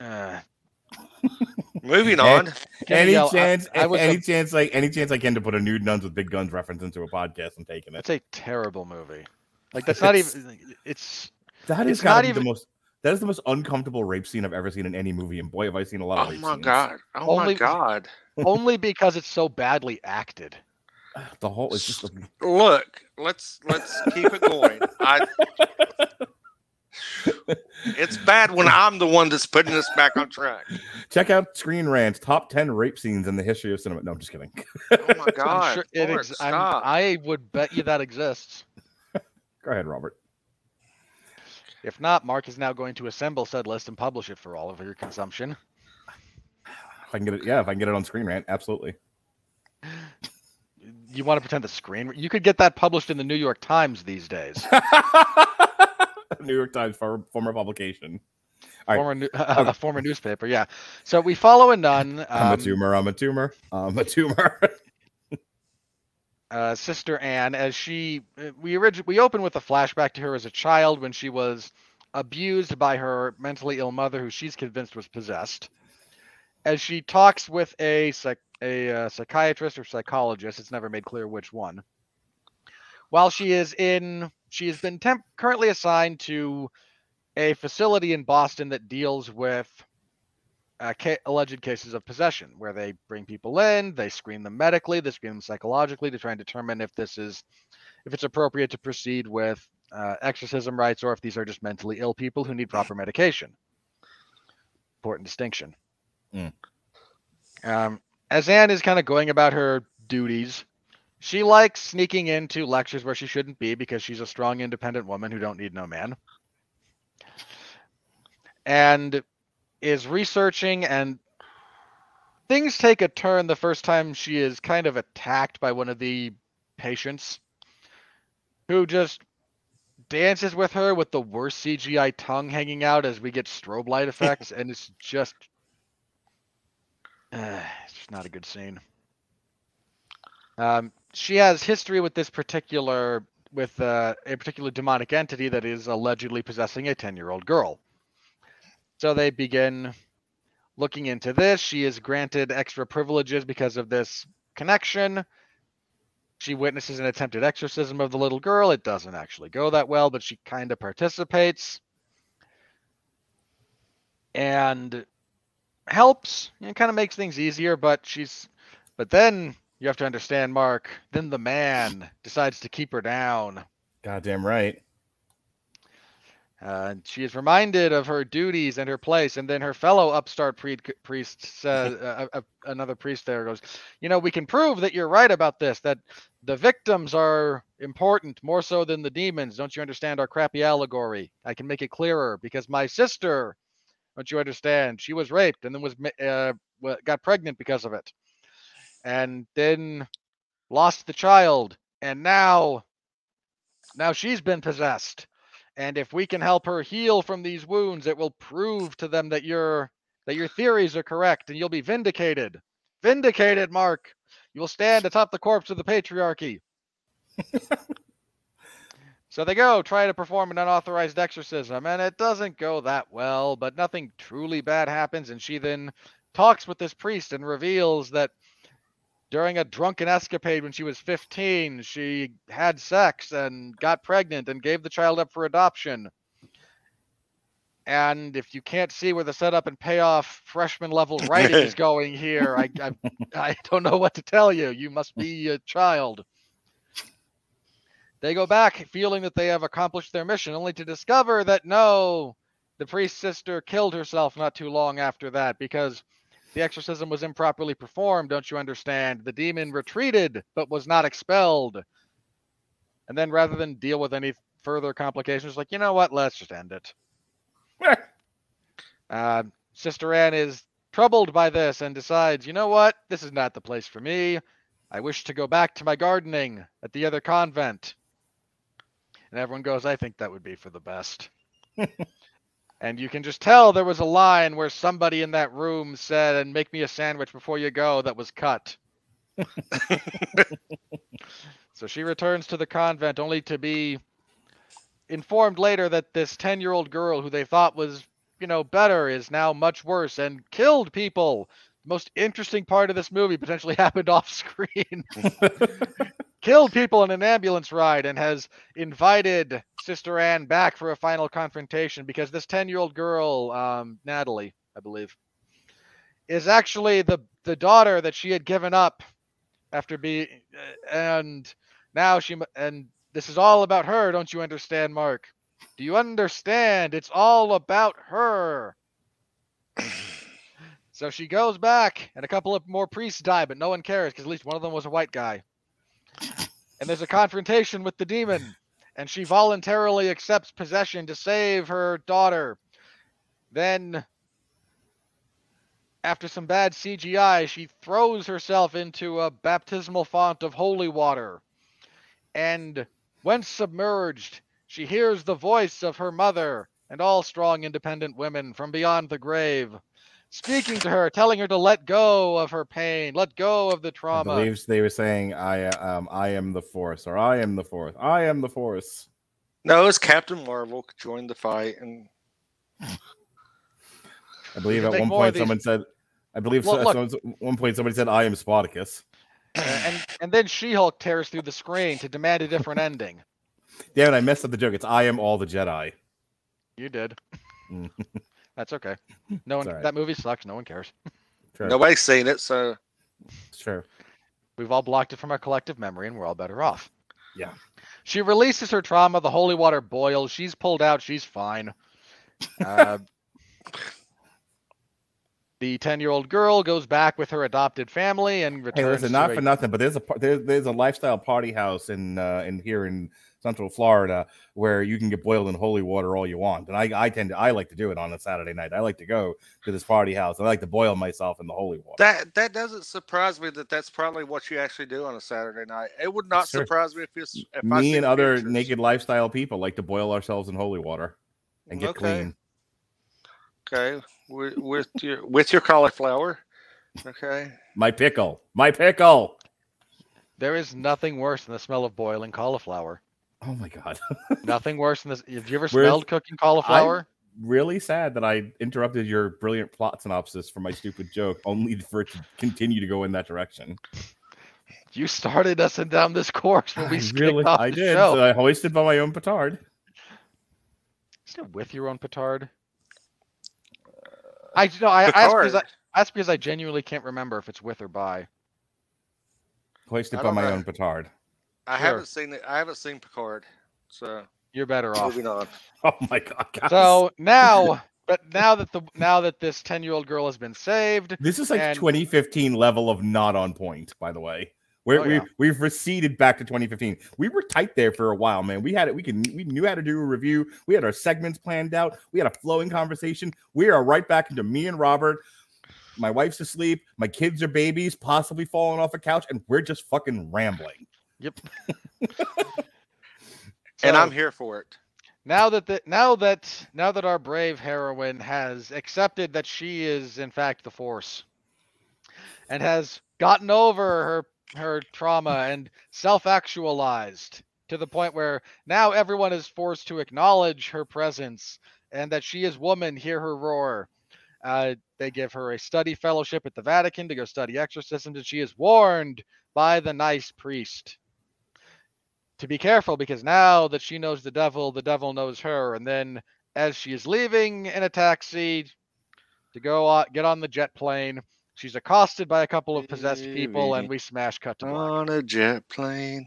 Speaker 2: Uh,
Speaker 3: Moving *laughs* on.
Speaker 1: Any
Speaker 2: Yell,
Speaker 1: chance,
Speaker 2: I was
Speaker 1: any
Speaker 2: a-
Speaker 1: chance, like any chance I can to put a nude nuns with big guns reference into a podcast, I'm taking it.
Speaker 2: That's a terrible movie. Like that's not even. It's
Speaker 1: That
Speaker 2: it's
Speaker 1: not
Speaker 2: not
Speaker 1: even
Speaker 2: even-
Speaker 1: the most. That is the most uncomfortable rape scene I've ever seen in any movie, and boy, have I seen a lot of
Speaker 3: Oh
Speaker 1: rape
Speaker 3: my
Speaker 1: scenes.
Speaker 3: god. Oh my
Speaker 2: Only-
Speaker 3: god.
Speaker 2: only because it's so badly acted. *sighs*
Speaker 1: The whole is just
Speaker 3: Look, let's let's keep it going. I *laughs* It's bad when I'm the one that's putting this back on track.
Speaker 1: check out Screen Rant's top ten rape scenes in the history of cinema. No, I'm just kidding.
Speaker 3: Oh my *laughs*
Speaker 2: I'm
Speaker 3: god.
Speaker 2: sure it
Speaker 3: Lord,
Speaker 2: ex- I'm- I would bet you that exists. *laughs*
Speaker 1: Go ahead, Robert.
Speaker 2: If not, Mark is now going to assemble said list and publish it for all of your consumption.
Speaker 1: If I can get it, yeah, if I can get it on Screen Rant, absolutely.
Speaker 2: You want to pretend the screen? You could get that published in the New York Times these days. *laughs*
Speaker 1: New York Times for, former publication. All right.
Speaker 2: former new, *laughs* a former newspaper, yeah. So we follow a nun, *laughs*
Speaker 1: I'm a
Speaker 2: um,
Speaker 1: tumor. I'm a tumor. I'm a tumor.
Speaker 2: uh, Sister Anne, as she uh, we orig- we open with a flashback to her as a child when she was abused by her mentally ill mother, who she's convinced was possessed. As she talks with a psych- a uh, psychiatrist or psychologist, it's never made clear which one. While she is in, she has been temp- currently assigned to a facility in Boston that deals with uh, ca- alleged cases of possession, where they bring people in, they screen them medically, they screen them psychologically to try and determine if this is, if it's appropriate to proceed with uh, exorcism rites or if these are just mentally ill people who need proper medication. Important distinction.
Speaker 1: Mm.
Speaker 2: Um, as Anne is kind of going about her duties, she likes sneaking into lectures where she shouldn't be because she's a strong, independent woman who don't need no man. And is researching and things take a turn the first time she is kind of attacked by one of the patients who just dances with her with the worst CGI tongue hanging out as we get strobe light effects and it's just *sighs* it's just not a good scene. Um, she has history with this particular with uh, a particular demonic entity that is allegedly possessing a 10-year-old girl. So they begin looking into this. She is granted extra privileges because of this connection. She witnesses an attempted exorcism of the little girl. It doesn't actually go that well, but she kind of participates and helps and kind of makes things easier. But she's, but then you have to understand, Mark. Then the man decides to keep her down.
Speaker 1: Goddamn right.
Speaker 2: Uh, and she is reminded of her duties and her place, and then her fellow upstart pre- priest says, *laughs* uh, uh, another priest there goes, "You know, we can prove that you're right about this. That the victims are important more so than the demons. Don't you understand our crappy allegory? I can make it clearer because my sister, don't you understand? She was raped and then was uh, got pregnant because of it, and then lost the child, and now, now she's been possessed." and if we can help her heal from these wounds it will prove to them that your that your theories are correct and you'll be vindicated. Vindicated mark. You will stand atop the corpse of the patriarchy *laughs* so they go try to perform an unauthorized exorcism and it doesn't go that well but nothing truly bad happens and she then talks with this priest and reveals that during a drunken escapade when she was 15, she had sex and got pregnant and gave the child up for adoption. And if you can't see where the setup and payoff freshman level *laughs* writing is going here, I, I I don't know what to tell you. You must be a child. They go back feeling that they have accomplished their mission, only to discover that no, the priest's sister killed herself not too long after that because the exorcism was improperly performed, don't you understand? The demon retreated but was not expelled. And then rather than deal with any further complications, like, you know what, let's just end it. *laughs* uh, Sister Anne is troubled by this and decides, you know what, this is not the place for me. I wish to go back to my gardening at the other convent. And everyone goes, I think that would be for the best. *laughs* And you can just tell there was a line where somebody in that room said, and make me a sandwich before you go, that was cut. *laughs* so she returns to the convent only to be informed later that this 10 year old girl who they thought was, you know, better is now much worse and killed people. Most interesting part of this movie potentially *laughs* happened off screen. *laughs* *laughs* killed people in an ambulance ride and has invited Sister Anne back for a final confrontation because this 10 year old girl, um, Natalie, I believe, is actually the, the daughter that she had given up after being, and now she, and this is all about her, don't you understand, Mark? Do you understand? It's all about her. So she goes back, and a couple of more priests die, but no one cares because at least one of them was a white guy. And there's a confrontation with the demon and she voluntarily accepts possession to save her daughter. Then after some bad cgi she throws herself into a baptismal font of holy water. And when submerged she hears the voice of her mother and all strong independent women from beyond the grave speaking to her telling her to let go of her pain let go of the trauma.
Speaker 1: I believe they were saying, "I um, I am the Force," or "I am the Force." I am the Force.
Speaker 3: No, it's Captain Marvel joined the fight, and *laughs*
Speaker 1: I believe at one
Speaker 2: more of
Speaker 1: point
Speaker 2: these-
Speaker 1: someone said, "I believe
Speaker 2: Look,
Speaker 1: so,
Speaker 2: look.
Speaker 1: someone's- one point somebody said I am Spartacus."
Speaker 2: And and then She-Hulk tears through the screen to demand a different ending. *laughs*
Speaker 1: Damn it! I messed up the joke. It's I am all the Jedi.
Speaker 2: You did. *laughs* That's okay. No one.
Speaker 1: It's all right.
Speaker 2: That movie sucks. No one cares. *laughs*
Speaker 1: Sure,
Speaker 3: nobody's seen it, so
Speaker 1: sure.
Speaker 2: We've all blocked it from our collective memory, and we're all better off.
Speaker 1: Yeah.
Speaker 2: She releases her trauma. The holy water boils. She's pulled out. She's fine. *laughs* Uh, the ten-year-old girl goes back with her adopted family and returns.
Speaker 1: Hey, listen,
Speaker 2: to
Speaker 1: not
Speaker 2: a-
Speaker 1: for nothing, but there's a there's, there's a lifestyle party house in uh, in here in Central Florida where you can get boiled in holy water all you want, and I I tend to I like to do it on a Saturday night. I like to go to this party house. I like to boil myself in the holy water.
Speaker 3: that that doesn't surprise me that that's probably what you actually do on a Saturday night. It would not
Speaker 1: Sure.
Speaker 3: surprise me if it's if
Speaker 1: Me
Speaker 3: see
Speaker 1: and other
Speaker 3: pictures.
Speaker 1: naked lifestyle people like to boil ourselves in holy water and get
Speaker 3: Okay.
Speaker 1: clean.
Speaker 3: Okay, with, with your with your cauliflower. Okay,
Speaker 1: My pickle, my pickle.
Speaker 2: There is nothing worse than the smell of boiling cauliflower.
Speaker 1: Oh my god. *laughs*
Speaker 2: Nothing worse than this. Have you ever
Speaker 1: Where's-
Speaker 2: smelled cooking cauliflower?
Speaker 1: really sad that I interrupted your brilliant plot synopsis for my stupid joke, only for it to continue to go in that direction.
Speaker 2: You started us in down this course when we
Speaker 1: I really,
Speaker 2: off
Speaker 1: I
Speaker 2: the
Speaker 1: did.
Speaker 2: show.
Speaker 1: So I hoisted by my own petard.
Speaker 2: Is it with your own petard? I no, I asked because I,
Speaker 3: Picard.
Speaker 2: asked because I genuinely can't remember if it's with or by.
Speaker 1: Hoisted
Speaker 3: I
Speaker 1: by my
Speaker 3: know.
Speaker 1: own petard.
Speaker 3: I
Speaker 2: Sure.
Speaker 3: haven't seen it. I haven't seen Picard, so
Speaker 2: You you're better off.
Speaker 3: Moving on. *laughs*
Speaker 1: Oh my god, guys.
Speaker 2: So now, *laughs* but now that the now that this ten year old girl has been saved,
Speaker 1: this is like
Speaker 2: and-
Speaker 1: 2015 level of not on point, by the way. We're,
Speaker 2: Oh,
Speaker 1: we
Speaker 2: yeah.
Speaker 1: we've receded back to 2015. We were tight there for a while, man. We had it. We can we knew how to do a review. We had our segments planned out. We had a flowing conversation. We are right back into me and Robert. My wife's asleep. My kids are babies, possibly falling off a couch, and we're just fucking rambling.
Speaker 2: Yep. *laughs*
Speaker 3: and
Speaker 2: So-
Speaker 3: I'm here for it.
Speaker 2: now that the, now that now that our brave heroine has accepted that she is in fact the force and has gotten over her her trauma and self-actualized to the point where now everyone is forced to acknowledge her presence and that she is woman hear her roar uh, they give her a study fellowship at the vatican to go study exorcisms and she is warned by the nice priest to be careful because now that she knows the devil, the devil knows her. And then as she is leaving in a taxi to go on, get on the jet plane, she's accosted by a couple of possessed people, and we smash cut to black.
Speaker 3: On a jet plane.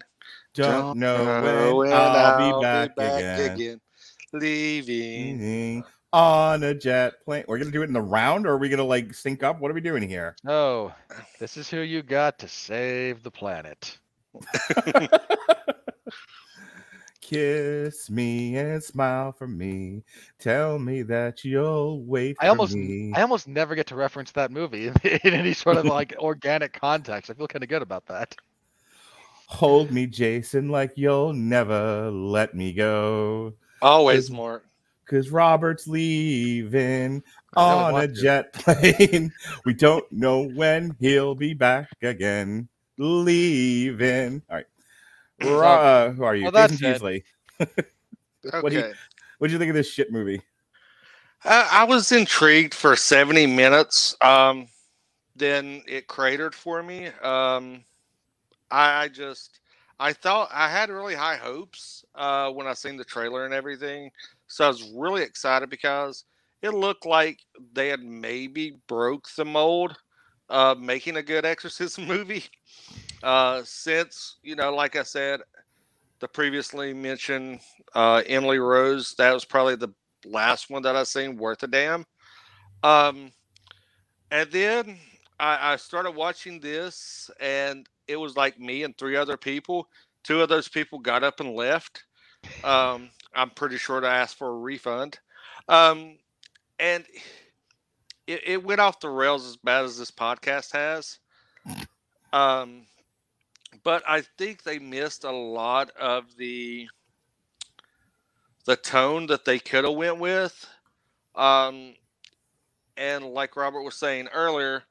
Speaker 1: Don't know
Speaker 3: know
Speaker 1: when I'll, be back, again.
Speaker 3: Leaving.
Speaker 1: Mhm. On a jet plane. We're gonna do it in the round, or are we gonna like sync up? What are we doing here?
Speaker 2: Oh, this is who you got to save the planet. *laughs* *laughs*
Speaker 1: Kiss me and smile for me. Tell me that you'll wait
Speaker 2: I
Speaker 1: for
Speaker 2: almost,
Speaker 1: me.
Speaker 2: I almost never get to reference that movie in, *laughs* in any sort of like organic context. I feel kind of good about that.
Speaker 1: Hold me, Jason, like you'll never let me go.
Speaker 3: Always
Speaker 1: Is-
Speaker 3: more.
Speaker 1: Cause Robert's leaving on a
Speaker 2: want to.
Speaker 1: jet *laughs* plane. we don't know when he'll be back again. Leaving. All right. Ro- uh, who are you?
Speaker 2: Well, that
Speaker 1: Jason
Speaker 2: said-
Speaker 1: Teasley.
Speaker 3: Okay. *laughs*
Speaker 1: What do you- What do you think of this shit movie?
Speaker 3: I, I was intrigued for 70 minutes. Um, then it cratered for me. Um, I, I just, I thought I had really high hopes uh, when I seen the trailer and everything. So I was really excited because it looked like they had maybe broke the mold of making a good exorcism *laughs* movie. Uh, since, you know, like I said, the previously mentioned uh, Emily Rose, that was probably the last one that I seen worth a damn. Um, and then I, I started watching this, and it was like me and three other people. Two of those people got up and left. Um, I'm pretty sure to ask for a refund. Um, and it, it went off the rails as bad as this podcast has. Um, but I think they missed a lot of the the tone that they could have went with. Um, and like Robert was saying earlier,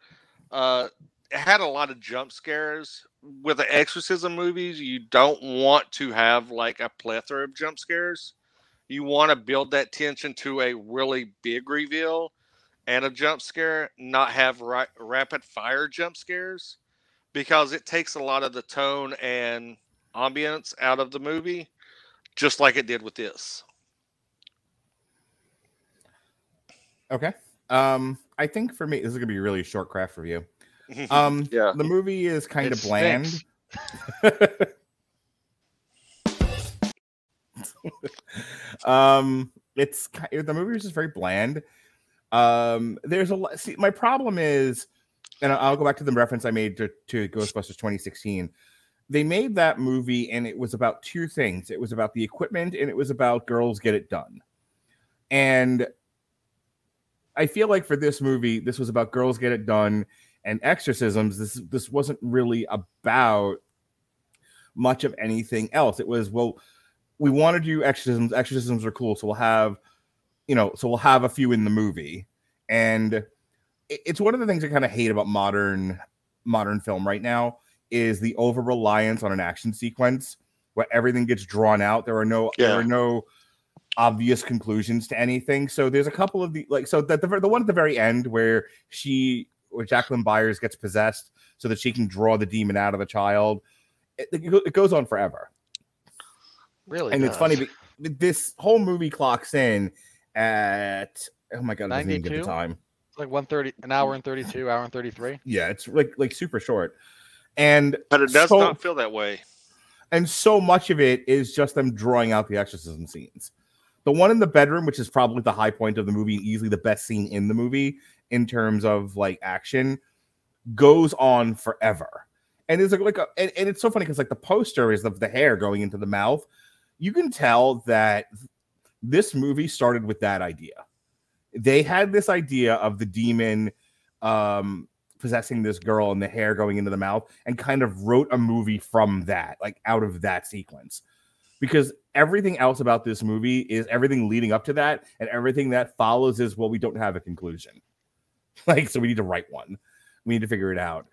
Speaker 3: uh, it had a lot of jump scares. With the exorcism movies, you don't want to have like a plethora of jump scares. You want to build that tension to a really big reveal and a jump scare, not have ri- rapid fire jump scares because it takes a lot of the tone and ambience out of the movie, just like it did with this.
Speaker 1: Okay. Um, I think for me, this is gonna be a really short craft review. *laughs* Um,
Speaker 3: Yeah.
Speaker 1: the movie is kind of bland. *laughs* um, it's ki- the movie is just very bland. Um, there's a lot. See, my problem is, and I'll go back to the reference I made to, to Ghostbusters 2016. They made that movie, and it was about two things. It was about the equipment, and it was about girls get it done. And I feel like for this movie, this was about girls get it done and exorcisms. This this wasn't really about much of anything else. It was well, we want to do exorcisms. Exorcisms are cool, so we'll have, you know, so we'll have a few in the movie. And it's one of the things I kind of hate about modern modern film right now is the over reliance on an action sequence where everything gets drawn out. There are no there are no obvious conclusions to anything. So there's a couple of the like so that the the one at the very end where she where Jacqueline Byers gets possessed so that she can draw the demon out of the child. It, it goes on forever
Speaker 2: Really,
Speaker 1: and it's funny
Speaker 2: does.
Speaker 1: this whole movie clocks in at oh my god, I didn't even get the
Speaker 2: 92?
Speaker 1: time.
Speaker 2: It's like one thirty, an hour and thirty-two, hour and thirty-three.
Speaker 1: Yeah, it's like like super short. And
Speaker 3: But it does
Speaker 1: So-
Speaker 3: not feel that way.
Speaker 1: and so much of it is just them drawing out the exorcism scenes. The one in the bedroom, which is probably the high point of the movie and easily the best scene in the movie in terms of like action, goes on forever. And it's like, like a, and, and it's so funny because like the poster is of the hair going into the mouth. You can tell that this movie started with that idea. They had this idea of the demon um possessing this girl and the hair going into the mouth and kind of wrote a movie from that, like out of that sequence. Because everything else about this movie is everything leading up to that, and everything that follows is well, we don't have a conclusion. *laughs* Like, so we need to write one. We need to figure it out.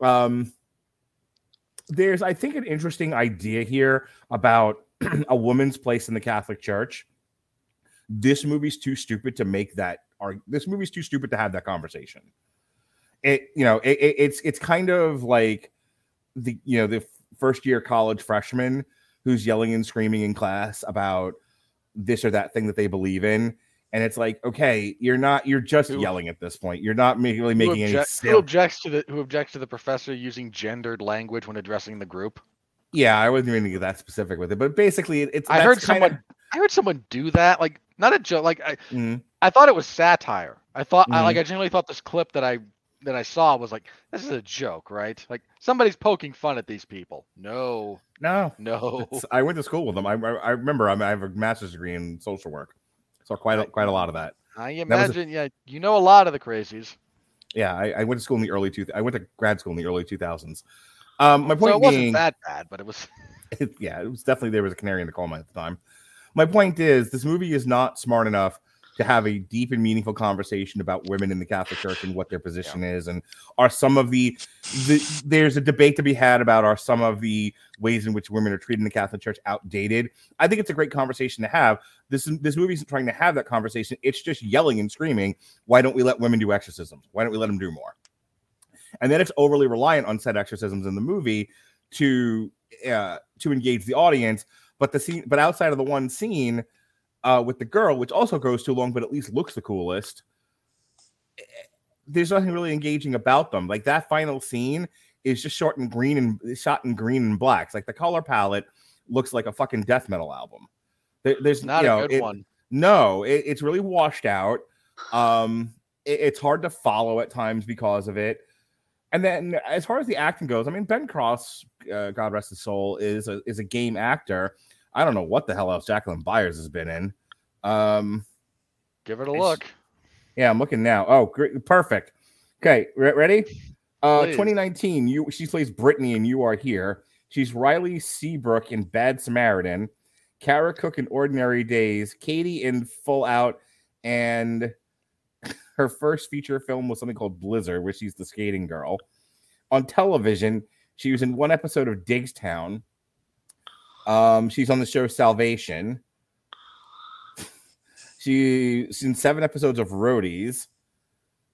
Speaker 1: Um, there's, I think, an interesting idea here about *clears throat* a woman's place in the Catholic Church. This movie's too stupid to make that. Or this movie's too stupid to have that conversation it you know it, it, it's it's kind of like the you know the first year college freshman who's yelling and screaming in class about this or that thing that they believe in and it's like okay you're not you're just
Speaker 2: Who-
Speaker 1: yelling at this point you're not really
Speaker 2: Who,
Speaker 1: making any
Speaker 2: object- who objects to the who objects to the professor using gendered language when addressing the group?
Speaker 1: yeah i wasn't even that specific with it but basically it's
Speaker 2: I heard someone I heard someone do that. Like not a joke. Like I,
Speaker 1: Mhm.
Speaker 2: I thought it was satire. I thought
Speaker 1: Mm-hmm.
Speaker 2: like I genuinely thought this clip that I that I saw was like this is a joke, right? Like somebody's poking fun at these people. No,
Speaker 1: no
Speaker 2: no.
Speaker 1: It's- i went to school with them i, I, I remember I'm, i have a master's degree in social work so quite a, quite a lot of that
Speaker 2: I
Speaker 1: was a-
Speaker 2: imagine, yeah, you know a lot of the crazies.
Speaker 1: yeah I, I went to school in the early two i went to grad school in the early 2000s um my point So
Speaker 2: it wasn't that bad, but it was.
Speaker 1: it, *laughs* yeah, it was definitely there was a canary in the coal mine at the time. My point is, this movie is not smart enough to have a deep and meaningful conversation about women in the Catholic Church and what their position is, and are some of the, the there's a debate to be had about are some of the ways in which women are treated in the Catholic Church outdated. I think it's a great conversation to have. This this movie isn't trying to have that conversation. It's just yelling and screaming. Why don't we let women do exorcisms? Why don't we let them do more? And then it's overly reliant on said exorcisms in the movie to uh, to engage the audience. But the scene, but outside of the one scene uh, with the girl, which also goes too long, but at least looks the coolest. eh, There's nothing really engaging about them. Like that final scene is just short and green and shot in green and blacks. Like the color palette looks like a fucking death metal album. There- there's
Speaker 2: Not
Speaker 1: you
Speaker 2: a good
Speaker 1: it-
Speaker 2: one.
Speaker 1: no, it, it's really washed out. Um, it- it's hard to follow at times because of it. And then, as far as the acting goes, I mean, Ben Cross, uh, God rest his soul, is a, is a game actor. I don't know what the hell else Jacqueline Byers has been in. Um,
Speaker 2: Give it a look.
Speaker 1: yeah, I'm looking now. Oh, great, perfect. Okay, re- ready? Uh,
Speaker 2: Please.
Speaker 1: 2019. You she plays Brittany, and you are here. She's Riley Seabrook in Bad Samaritan, Kara Cook in Ordinary Days, Katie in Full Out, and *laughs* her first feature film was something called Blizzard, where she's the skating girl. On television, she was in one episode of Diggstown. Um, she's on the show Salvation. *laughs* She's in seven episodes of Roadies.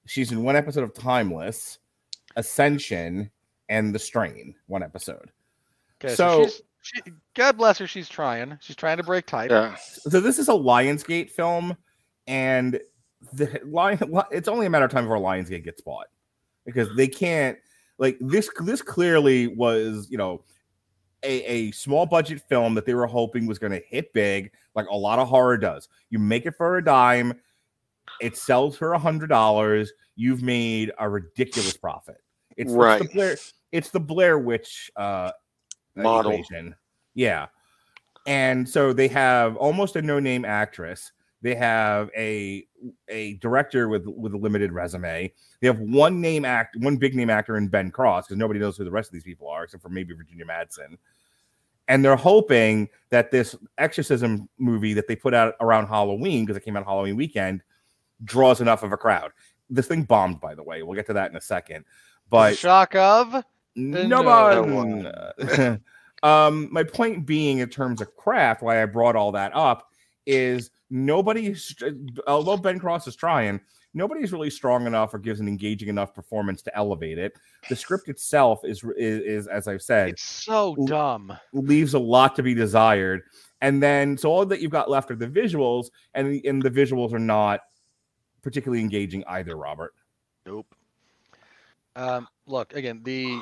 Speaker 1: She's in one episode of Timeless, Ascension, and The Strain. One episode.
Speaker 2: Okay, so,
Speaker 1: So-
Speaker 2: she's she, God bless her. She's trying. She's trying to break type.
Speaker 3: Yeah.
Speaker 1: So this is a Lionsgate film, and the lion. It's only a matter of time before Lionsgate gets bought because they can't. Like this. This clearly was, you know, a, a small budget film that they were hoping was going to hit big, like a lot of horror does. You make it for a dime, it sells for a hundred dollars. You've made a ridiculous profit. It's,
Speaker 3: Right.
Speaker 1: it's the Blair. It's the Blair Witch uh,
Speaker 3: Model.
Speaker 1: equation. Yeah, and so they have almost a no-name actress. They have a a director with with a limited resume. They have one name act, one big name actor in Ben Cross because nobody knows who the rest of these people are except for maybe Virginia Madsen. And they're hoping that this exorcism movie that they put out around Halloween because it came out Halloween weekend draws enough of a crowd. This thing bombed, by the way. We'll get to that in a second. But
Speaker 2: shock of
Speaker 1: no
Speaker 2: No
Speaker 1: one. *laughs* um, my point being, in terms of craft, why I brought all that up is nobody, although Ben Cross is trying, nobody's really strong enough or gives an engaging enough performance to elevate it. The script itself is, is, is as I've said,
Speaker 2: it's so dumb.
Speaker 1: leaves a lot to be desired. And then, so all that you've got left are the visuals, and the, and the visuals are not particularly engaging either. Robert,
Speaker 2: Nope. Um, look again. The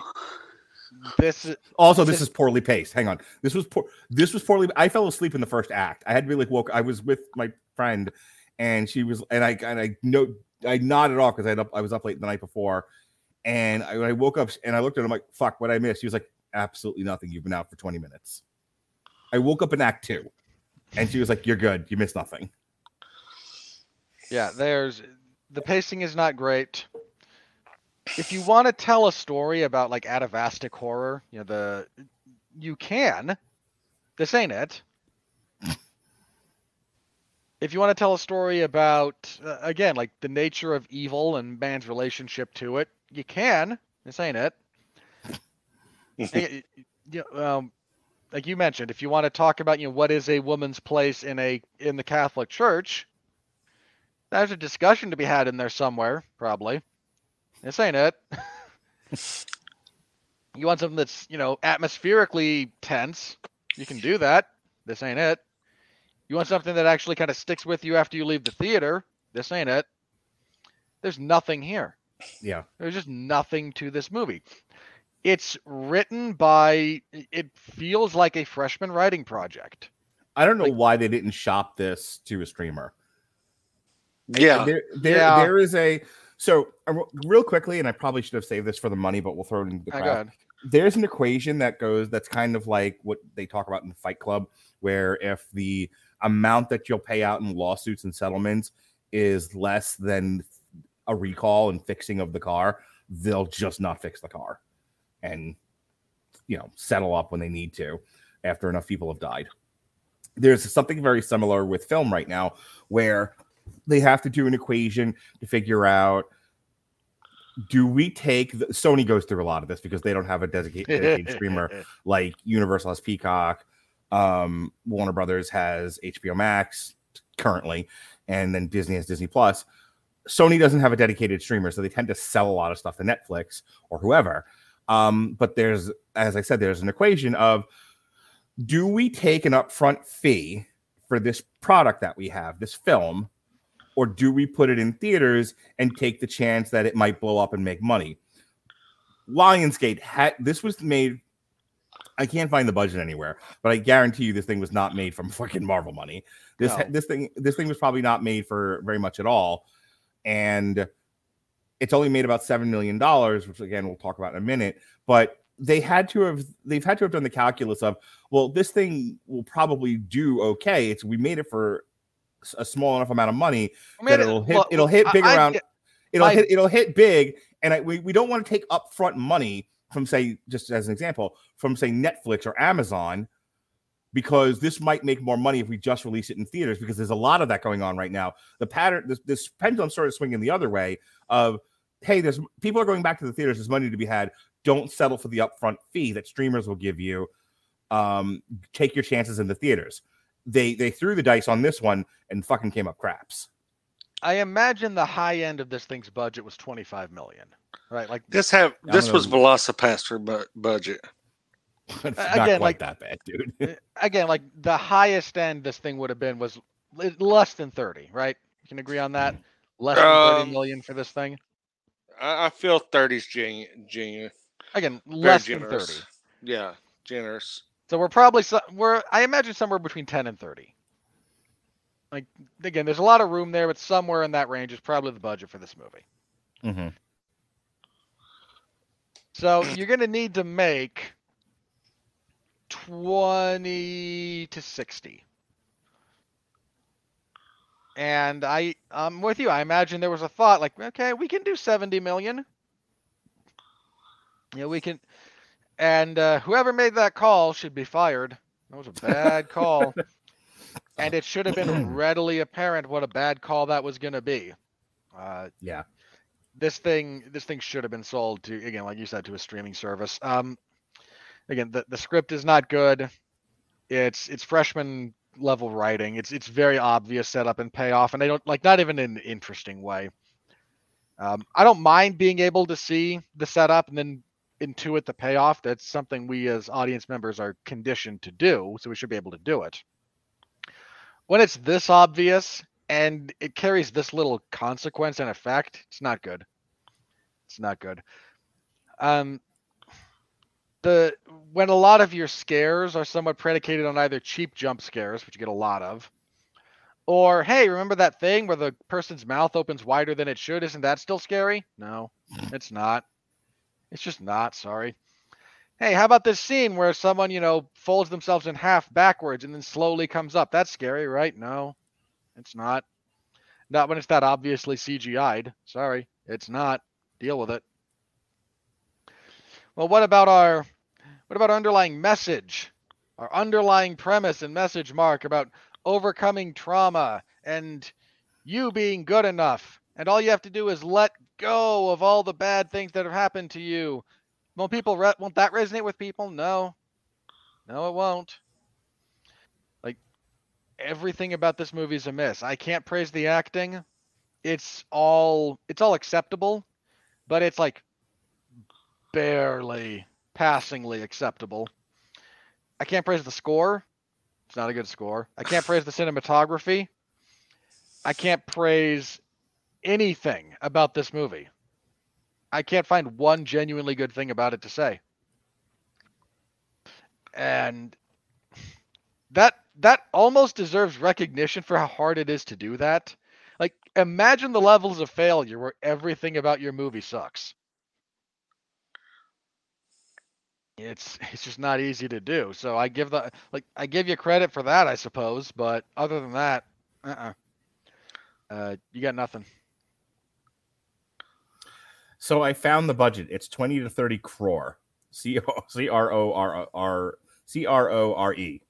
Speaker 2: this is
Speaker 1: Also, this
Speaker 2: Just-
Speaker 1: is poorly paced. Hang on. This was poor. This was poorly. I fell asleep in the first act. I had really woke. I was with my friend, and she was, and I and I know I nodded off because I had up. I was up late the night before, and I, when I woke up and I looked at her, I'm like, "Fuck, what I missed?" She was like, "Absolutely nothing. You've been out for 20 minutes." I woke up in Act Two, and she was like, "You're good. You missed nothing."
Speaker 2: yeah. There's the pacing is not great. If you want to tell a story about like atavistic horror, you know the you can. This ain't it. If you want to tell a story about uh, again like the nature of evil and man's relationship to it, you can. This ain't it. *laughs* And y- y- y- um, like you mentioned, if you want to talk about you know what is a woman's place in a in the Catholic Church, there's a discussion to be had in there somewhere, probably. This ain't it. *laughs* you want something that's you know atmospherically tense, you can do that. This ain't it. You want something that actually kind of sticks with you after you leave the theater. This ain't it. There's nothing here.
Speaker 1: Yeah.
Speaker 2: There's just nothing to this movie. It's written by. It feels like a freshman writing project.
Speaker 1: I don't know
Speaker 2: Like-
Speaker 1: why they didn't shop this to a streamer.
Speaker 3: Yeah.
Speaker 1: there, there,
Speaker 2: Yeah.
Speaker 1: there is a so uh, real quickly, and I probably should have saved this for the money, but we'll throw it into the crowd. there's an equation that goes that's kind of like what they talk about in Fight Club, where if the amount that you'll pay out in lawsuits and settlements is less than a recall and fixing of the car, they'll just not fix the car and you know settle up when they need to after enough people have died. There's something very similar with film right now where they have to do an equation to figure out do we take the, Sony goes through a lot of this because they don't have a designated, dedicated *laughs* streamer like Universal has Peacock, um, Warner Brothers has HBO Max currently, and then Disney has Disney Plus. Sony doesn't have a dedicated streamer, so they tend to sell a lot of stuff to Netflix or whoever. Um, but there's, as I said, there's an equation of do we take an upfront fee for this product that we have, this film, or do we put it in theaters and take the chance that it might blow up and make money? Lionsgate had this was made. I can't find the budget anywhere, but I guarantee you this thing was not made from *laughs* fucking Marvel money. This
Speaker 2: No.
Speaker 1: this thing this thing was probably not made for very much at all, and it's only made about seven million dollars, which again we'll talk about in a minute. But they had to have they've had to have done the calculus of well, this thing will probably do okay. It's we made it for a small enough amount of money
Speaker 2: I mean,
Speaker 1: that it'll hit
Speaker 2: look,
Speaker 1: it'll hit big
Speaker 2: I
Speaker 1: around
Speaker 2: get-
Speaker 1: it'll
Speaker 2: I-
Speaker 1: hit it'll hit big and I, we, we don't want to take upfront money from say just as an example from say netflix or amazon because this might make more money if we just release it in theaters because there's a lot of that going on right now. The pattern this, this pendulum started swinging the other way of hey there's people are going back to the theaters there's money to be had don't settle for the upfront fee that streamers will give you um take your chances in the theaters they they threw the dice on this one and fucking came up craps
Speaker 2: I imagine the high end of this thing's budget was 25 million, right? Like
Speaker 3: This have this was
Speaker 1: gonna-
Speaker 3: Velocipastor bu- budget.
Speaker 1: It's *laughs* not
Speaker 2: again,
Speaker 1: quite
Speaker 2: like-
Speaker 1: that bad, dude.
Speaker 2: uh, *laughs* again, like the highest end this thing would have been was less than 30, right? You can agree on that. Less than 30
Speaker 3: Um,
Speaker 2: million for this thing.
Speaker 3: I, I feel 30's genu- genuine.
Speaker 2: Again,
Speaker 3: Very
Speaker 2: less than 30.
Speaker 3: Yeah, generous.
Speaker 2: So we're probably we're I imagine somewhere between 10 and 30. Like again, there's a lot of room there, but somewhere in that range is probably the budget for this movie.
Speaker 1: Mm-hmm.
Speaker 2: So you're going to need to make 20 to 60. And I I'm with you. I imagine there was a thought like, okay, we can do 70 million. Yeah, we can and uh, whoever made that call should be fired. That was a bad call. *laughs* and it should have been *clears throat* readily apparent what a bad call that was going to be. Uh,
Speaker 1: Yeah.
Speaker 2: this thing this thing should have been sold to again like you said to a streaming service um again the, the script is not good it's it's freshman level writing it's it's very obvious setup and payoff and they don't like not even in an interesting way um, i don't mind being able to see the setup and then intuit the payoff that's something we as audience members are conditioned to do so we should be able to do it when it's this obvious and it carries this little consequence and effect, it's not good. It's not good. Um, the when a lot of your scares are somewhat predicated on either cheap jump scares, which you get a lot of, or hey, remember that thing where the person's mouth opens wider than it should? Isn't that still scary? No, it's not. It's just not. Sorry. Hey, how about this scene where someone, you know, folds themselves in half backwards and then slowly comes up? That's scary, right? No, it's not. Not when it's that obviously CGI'd. Sorry, it's not. Deal with it. Well, what about our what about our underlying message? Our underlying premise and message mark about overcoming trauma and you being good enough. And all you have to do is let go of all the bad things that have happened to you. Won't people re- won't that resonate with people? No. No, it won't. Like everything about this movie is a miss. I can't praise the acting. It's all it's all acceptable, but it's like barely passingly acceptable. I can't praise the score. It's not a good score. I can't praise the cinematography. I can't praise anything about this movie. I can't find one genuinely good thing about it to say. And that that almost deserves recognition for how hard it is to do that. Like imagine the levels of failure where everything about your movie sucks. It's it's just not easy to do. So I give the like I give you credit for that, I suppose. But other than that, uh-uh. uh, you got nothing.
Speaker 1: So I found the budget. It's 20 to 30 crore. C O C R O R R C R O R E.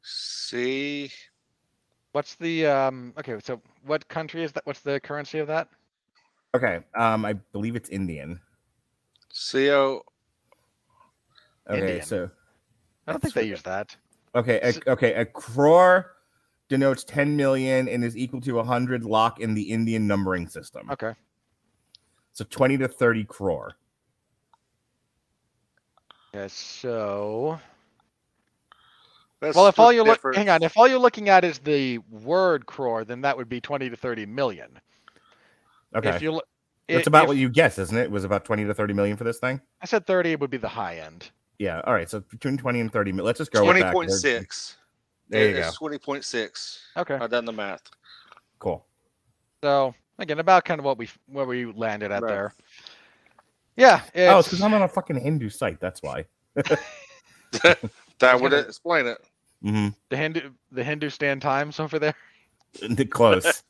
Speaker 3: See,
Speaker 2: What's the um? Okay, so what country is that? What's the currency of that?
Speaker 1: Okay. Um, I believe it's Indian.
Speaker 3: C O.
Speaker 1: Okay,
Speaker 2: Indian.
Speaker 1: so
Speaker 2: I don't think they use that.
Speaker 1: okay, a, okay, a crore denotes 10 million and is equal to 100 lakh in the Indian numbering system.
Speaker 2: Okay.
Speaker 1: So 20 to 30 crore.
Speaker 2: Yeah. So
Speaker 3: That's
Speaker 2: well, if all you're look,
Speaker 3: difference.
Speaker 2: hang on, if all you're looking at is the word crore, then that would be twenty to thirty million.
Speaker 1: Okay.
Speaker 2: If you look,
Speaker 1: That's about what you guessed, isn't it? It was about 20 to 30 million for this thing.
Speaker 2: I said thirty, it would be the high end.
Speaker 1: Yeah. All right. So between 20 and 30 million. Let's just go with
Speaker 3: twenty
Speaker 1: that.
Speaker 3: point
Speaker 1: We're-
Speaker 3: six.
Speaker 1: There you go.
Speaker 3: Twenty point six.
Speaker 2: Okay.
Speaker 3: I've done the math.
Speaker 1: Cool.
Speaker 2: So again, about kind of what we where we landed at
Speaker 3: Right.
Speaker 2: there. Yeah.
Speaker 1: Oh, it's
Speaker 2: It's,
Speaker 1: because I'm on a fucking Hindu site. That's why. *laughs*
Speaker 3: That would
Speaker 2: gonna-
Speaker 3: explain it.
Speaker 1: Mm-hmm.
Speaker 2: the Hindu the Hindustan Times over there. *laughs*
Speaker 1: Close.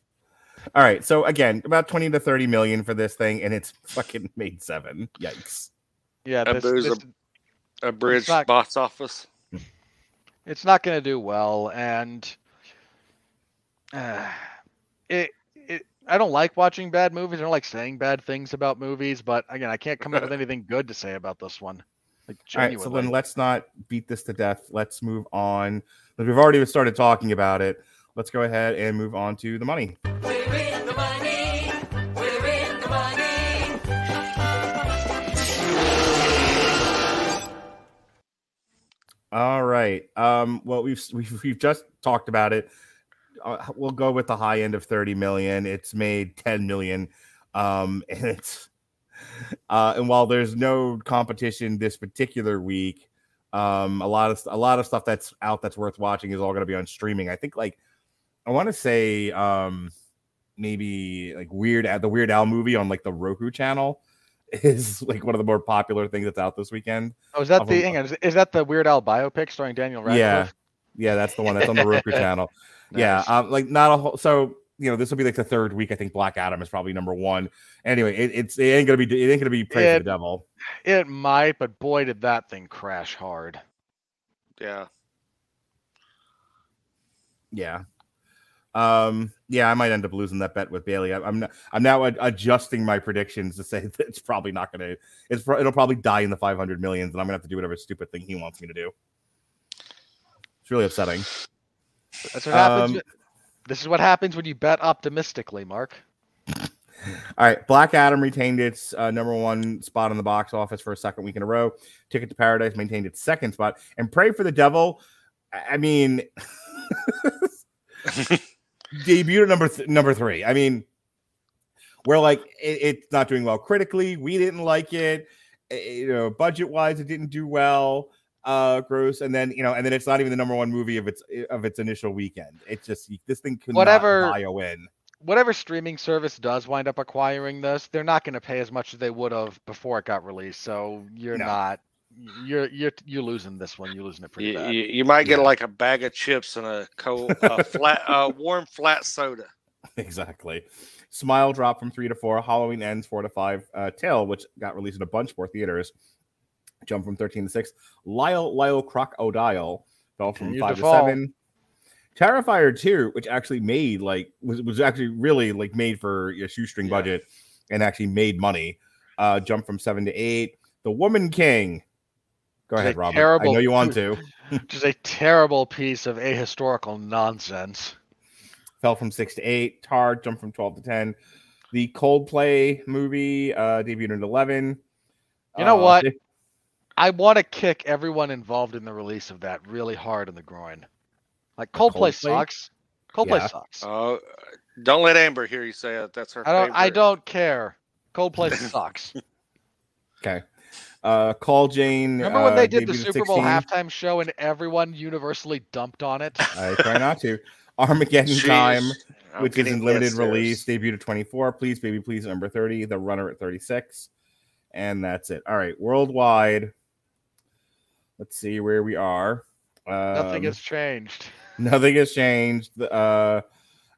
Speaker 1: All right. So again, about 20 to 30 million for this thing, and it's fucking made seven. Yikes.
Speaker 2: Yeah.
Speaker 3: And
Speaker 2: This,
Speaker 3: there's
Speaker 2: this,
Speaker 3: A bridge
Speaker 2: not-
Speaker 3: box office.
Speaker 2: it's not going to do well and uh, it, it i don't like watching bad movies i don't like saying bad things about movies but again i can't come up with *laughs* anything good to say about this one like
Speaker 1: All right. So then let's not beat this to death. Let's move on. We've already started talking about it. Let's go ahead and move on to the money.
Speaker 4: We're in the money. We're in the money.
Speaker 1: All right. Um, well, we've we've, we've just talked about it. Uh, we'll go with the high end of 30 million. It's made 10 million. Um, *laughs* and it's uh, and while there's no competition this particular week, um, a lot of a lot of stuff that's out that's worth watching is all going to be on streaming. I think like I want to say um maybe like weird Al- the Weird Al movie on like the Roku channel *laughs* is like one of the more popular things that's out this weekend.
Speaker 2: oh is that the hang on, is, is that the weird al biopic starring daniel radcliffe
Speaker 1: Yeah. Yeah, that's the one that's on the Roku *laughs* channel. Yeah, um, like not a whole. So you know, this will be like the third week. I think Black Adam is probably number one. Anyway, it, it's it ain't gonna be it ain't gonna be Prey for
Speaker 2: It-
Speaker 1: the devil.
Speaker 2: it might but boy did that thing crash hard
Speaker 3: Yeah.
Speaker 1: Yeah. Um. Yeah, I might end up losing that bet with Bailey. I, I'm not, I'm now ad- adjusting my predictions to say *laughs* that it's probably not gonna. It's pro- it'll probably die in the 500 millions, and I'm gonna have to do whatever stupid thing he wants me to do. It's really upsetting.
Speaker 2: That's what happens
Speaker 1: Um,
Speaker 2: this is what happens when you bet optimistically mark *laughs*
Speaker 1: All right, Black Adam retained its uh, number one spot in the box office for a second week in a row. Ticket to Paradise maintained its second spot, and Prey for the Devil. I I mean, *laughs* debuted at number th- number three. I mean, we're like it, it's not doing well critically. We didn't like it, eh, you know, budget wise, it didn't do well. Uh, gross, and then you know, and then it's not even the number one movie of its of its initial weekend. It's just this thing could
Speaker 2: Whatever-
Speaker 1: not buy a win.
Speaker 2: Whatever streaming service does wind up acquiring this, they're not going to pay as much as they would have before it got released. So you're
Speaker 1: No.
Speaker 2: not. You're you're you're losing this one. You're losing it pretty
Speaker 3: You,
Speaker 2: bad.
Speaker 3: you, you might get
Speaker 1: Yeah.
Speaker 3: like a bag of chips and a cold, a *laughs* flat, a warm flat soda.
Speaker 1: Exactly. Smile dropped from three to four. Halloween ends four to five. Uh, Till, which got released in a bunch more theaters, jumped from thirteen to six. Lyle Lyle Crocodile fell from
Speaker 2: Continued
Speaker 1: five
Speaker 2: to
Speaker 1: to, seven. Terrifier two, which actually made like was was actually really like made for your shoestring
Speaker 3: Yeah.
Speaker 1: budget and actually made money. Uh, jumped from seven to eight. The Woman King. Go ahead, Robert. I know you want *laughs* to.
Speaker 2: Which is a terrible piece of ahistorical nonsense.
Speaker 1: fell from six to eight. Tar jumped from twelve to ten. The Coldplay movie uh, debuted at eleven.
Speaker 2: You know
Speaker 1: Uh,
Speaker 2: what?
Speaker 1: they-
Speaker 2: I want to kick everyone involved in the release of that really hard in the groin. Like Coldplay,
Speaker 1: Coldplay?
Speaker 2: sucks. Coldplay
Speaker 1: Yeah.
Speaker 2: sucks.
Speaker 3: Oh, don't let Amber hear you say it. That's her
Speaker 2: I don't. I
Speaker 3: favorite.
Speaker 2: don't care. Coldplay *laughs* sucks.
Speaker 1: Okay. Uh, Call Jane.
Speaker 2: Remember when
Speaker 1: uh,
Speaker 2: they did the
Speaker 1: debuted at
Speaker 2: Super Bowl halftime show and everyone universally dumped on it?
Speaker 1: I try not to. Armageddon
Speaker 3: Jeez,
Speaker 1: Time,
Speaker 3: I'm
Speaker 1: which is in limited
Speaker 3: pissed
Speaker 1: release, debuted at 24. Please, baby, please, number 30. The Runner at 36. And that's it. All right. Worldwide. Let's see where we are.
Speaker 2: Nothing
Speaker 1: Um,
Speaker 2: has changed. *laughs*
Speaker 1: Nothing has changed. Uh,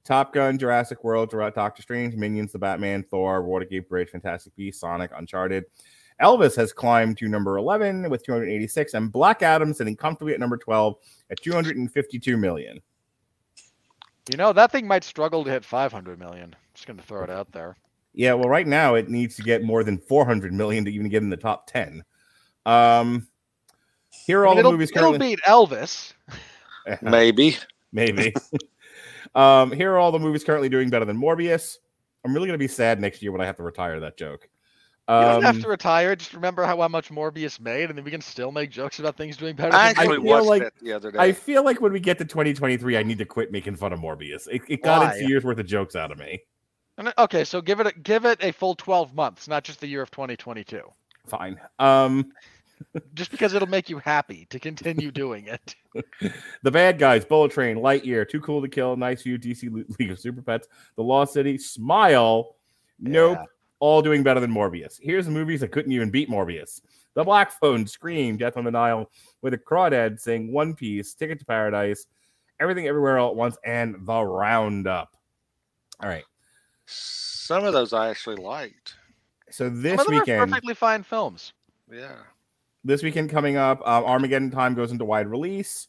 Speaker 1: Top Gun, Jurassic World, Doctor Strange, Minions, The Batman, Thor, Watergate Bridge, Fantastic Beasts, Sonic, Uncharted. Elvis has climbed to number 11 with 286, and Black Adam sitting comfortably at number 12 at 252 million.
Speaker 2: You know that thing might struggle to hit 500 million. Just going to throw it out there.
Speaker 1: Yeah, well, right now it needs to get more than 400 million to even get in the top 10. Um, here are
Speaker 2: I
Speaker 1: all
Speaker 2: mean,
Speaker 1: the
Speaker 2: it'll,
Speaker 1: movies
Speaker 2: it'll
Speaker 1: currently.
Speaker 2: beat Elvis. *laughs*
Speaker 3: Maybe.
Speaker 1: Maybe. *laughs* um, here are all the movies currently doing better than Morbius. I'm really going to be sad next year when I have to retire that joke.
Speaker 2: You don't have
Speaker 1: Um,
Speaker 2: to retire. Just remember how, how much Morbius made, and then we can still make jokes about things doing better.
Speaker 3: I actually
Speaker 1: feel
Speaker 3: watched
Speaker 1: like-
Speaker 3: that the other day.
Speaker 1: I feel like when we get to 2023, I need to quit making fun of Morbius. It, it got
Speaker 2: Why?
Speaker 1: its year's worth of jokes out of me.
Speaker 2: And, Okay, so give it a, give it a full 12 months, not just the year of 2022.
Speaker 1: Fine. Um,
Speaker 2: Just because it'll make you happy to continue doing it. *laughs*
Speaker 1: the bad guys: Bullet Train, Lightyear, Too Cool to Kill, Nice View, DC League of Super Pets, The Lost City, Smile. Nope.
Speaker 2: Yeah.
Speaker 1: All doing better than Morbius. Here's the movies that couldn't even beat Morbius: The Black Phone, Scream, Death on the Nile, Where the Crawdads Sing One Piece, Ticket to Paradise, Everything Everywhere All at Once, and The Roundup. All right.
Speaker 3: Some of those I actually liked.
Speaker 1: So
Speaker 2: Some
Speaker 1: this
Speaker 2: of them are
Speaker 1: weekend,
Speaker 2: perfectly fine films.
Speaker 3: Yeah.
Speaker 1: This weekend coming up, um, Armageddon Time goes into wide release.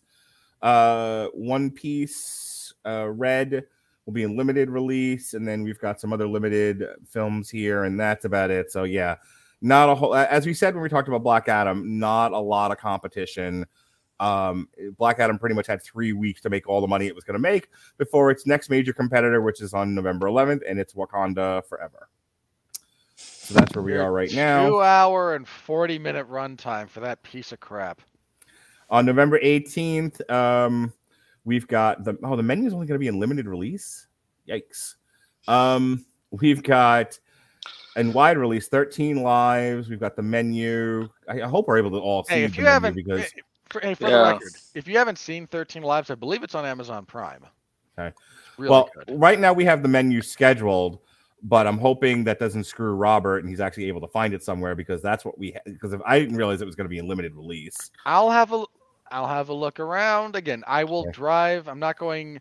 Speaker 1: Uh, One Piece, uh, Red will be in limited release, and then we've got some other limited films here, and that's about it. So yeah, not a whole. As we said when we talked about Black Adam, not a lot of competition. Um, Black Adam pretty much had three weeks to make all the money it was going to make before its next major competitor, which is on November 11th, and it's Wakanda Forever. So that's where we are right now.
Speaker 2: Two hour and 40 minute runtime for that piece of crap.
Speaker 1: on November 18th, um, we've got the oh, the menu is only going to be in limited release. Yikes. Um, we've got in wide release 13 lives. We've got the menu. I, I hope we're able to all see
Speaker 2: Hey, if
Speaker 1: the
Speaker 2: you
Speaker 1: menu
Speaker 2: haven't,
Speaker 1: because
Speaker 2: for, hey, for
Speaker 3: Yeah.
Speaker 2: the record, if you haven't seen 13 Lives, I believe it's on Amazon Prime.
Speaker 1: Okay.
Speaker 2: Really
Speaker 1: well,
Speaker 2: good.
Speaker 1: right now we have the menu scheduled, but I'm hoping that doesn't screw Robert and he's actually able to find it somewhere because that's what we because if I didn't realize it was going to be in limited release.
Speaker 2: I'll have a I'll have a look around again. I will
Speaker 1: Okay.
Speaker 2: drive. I'm not going.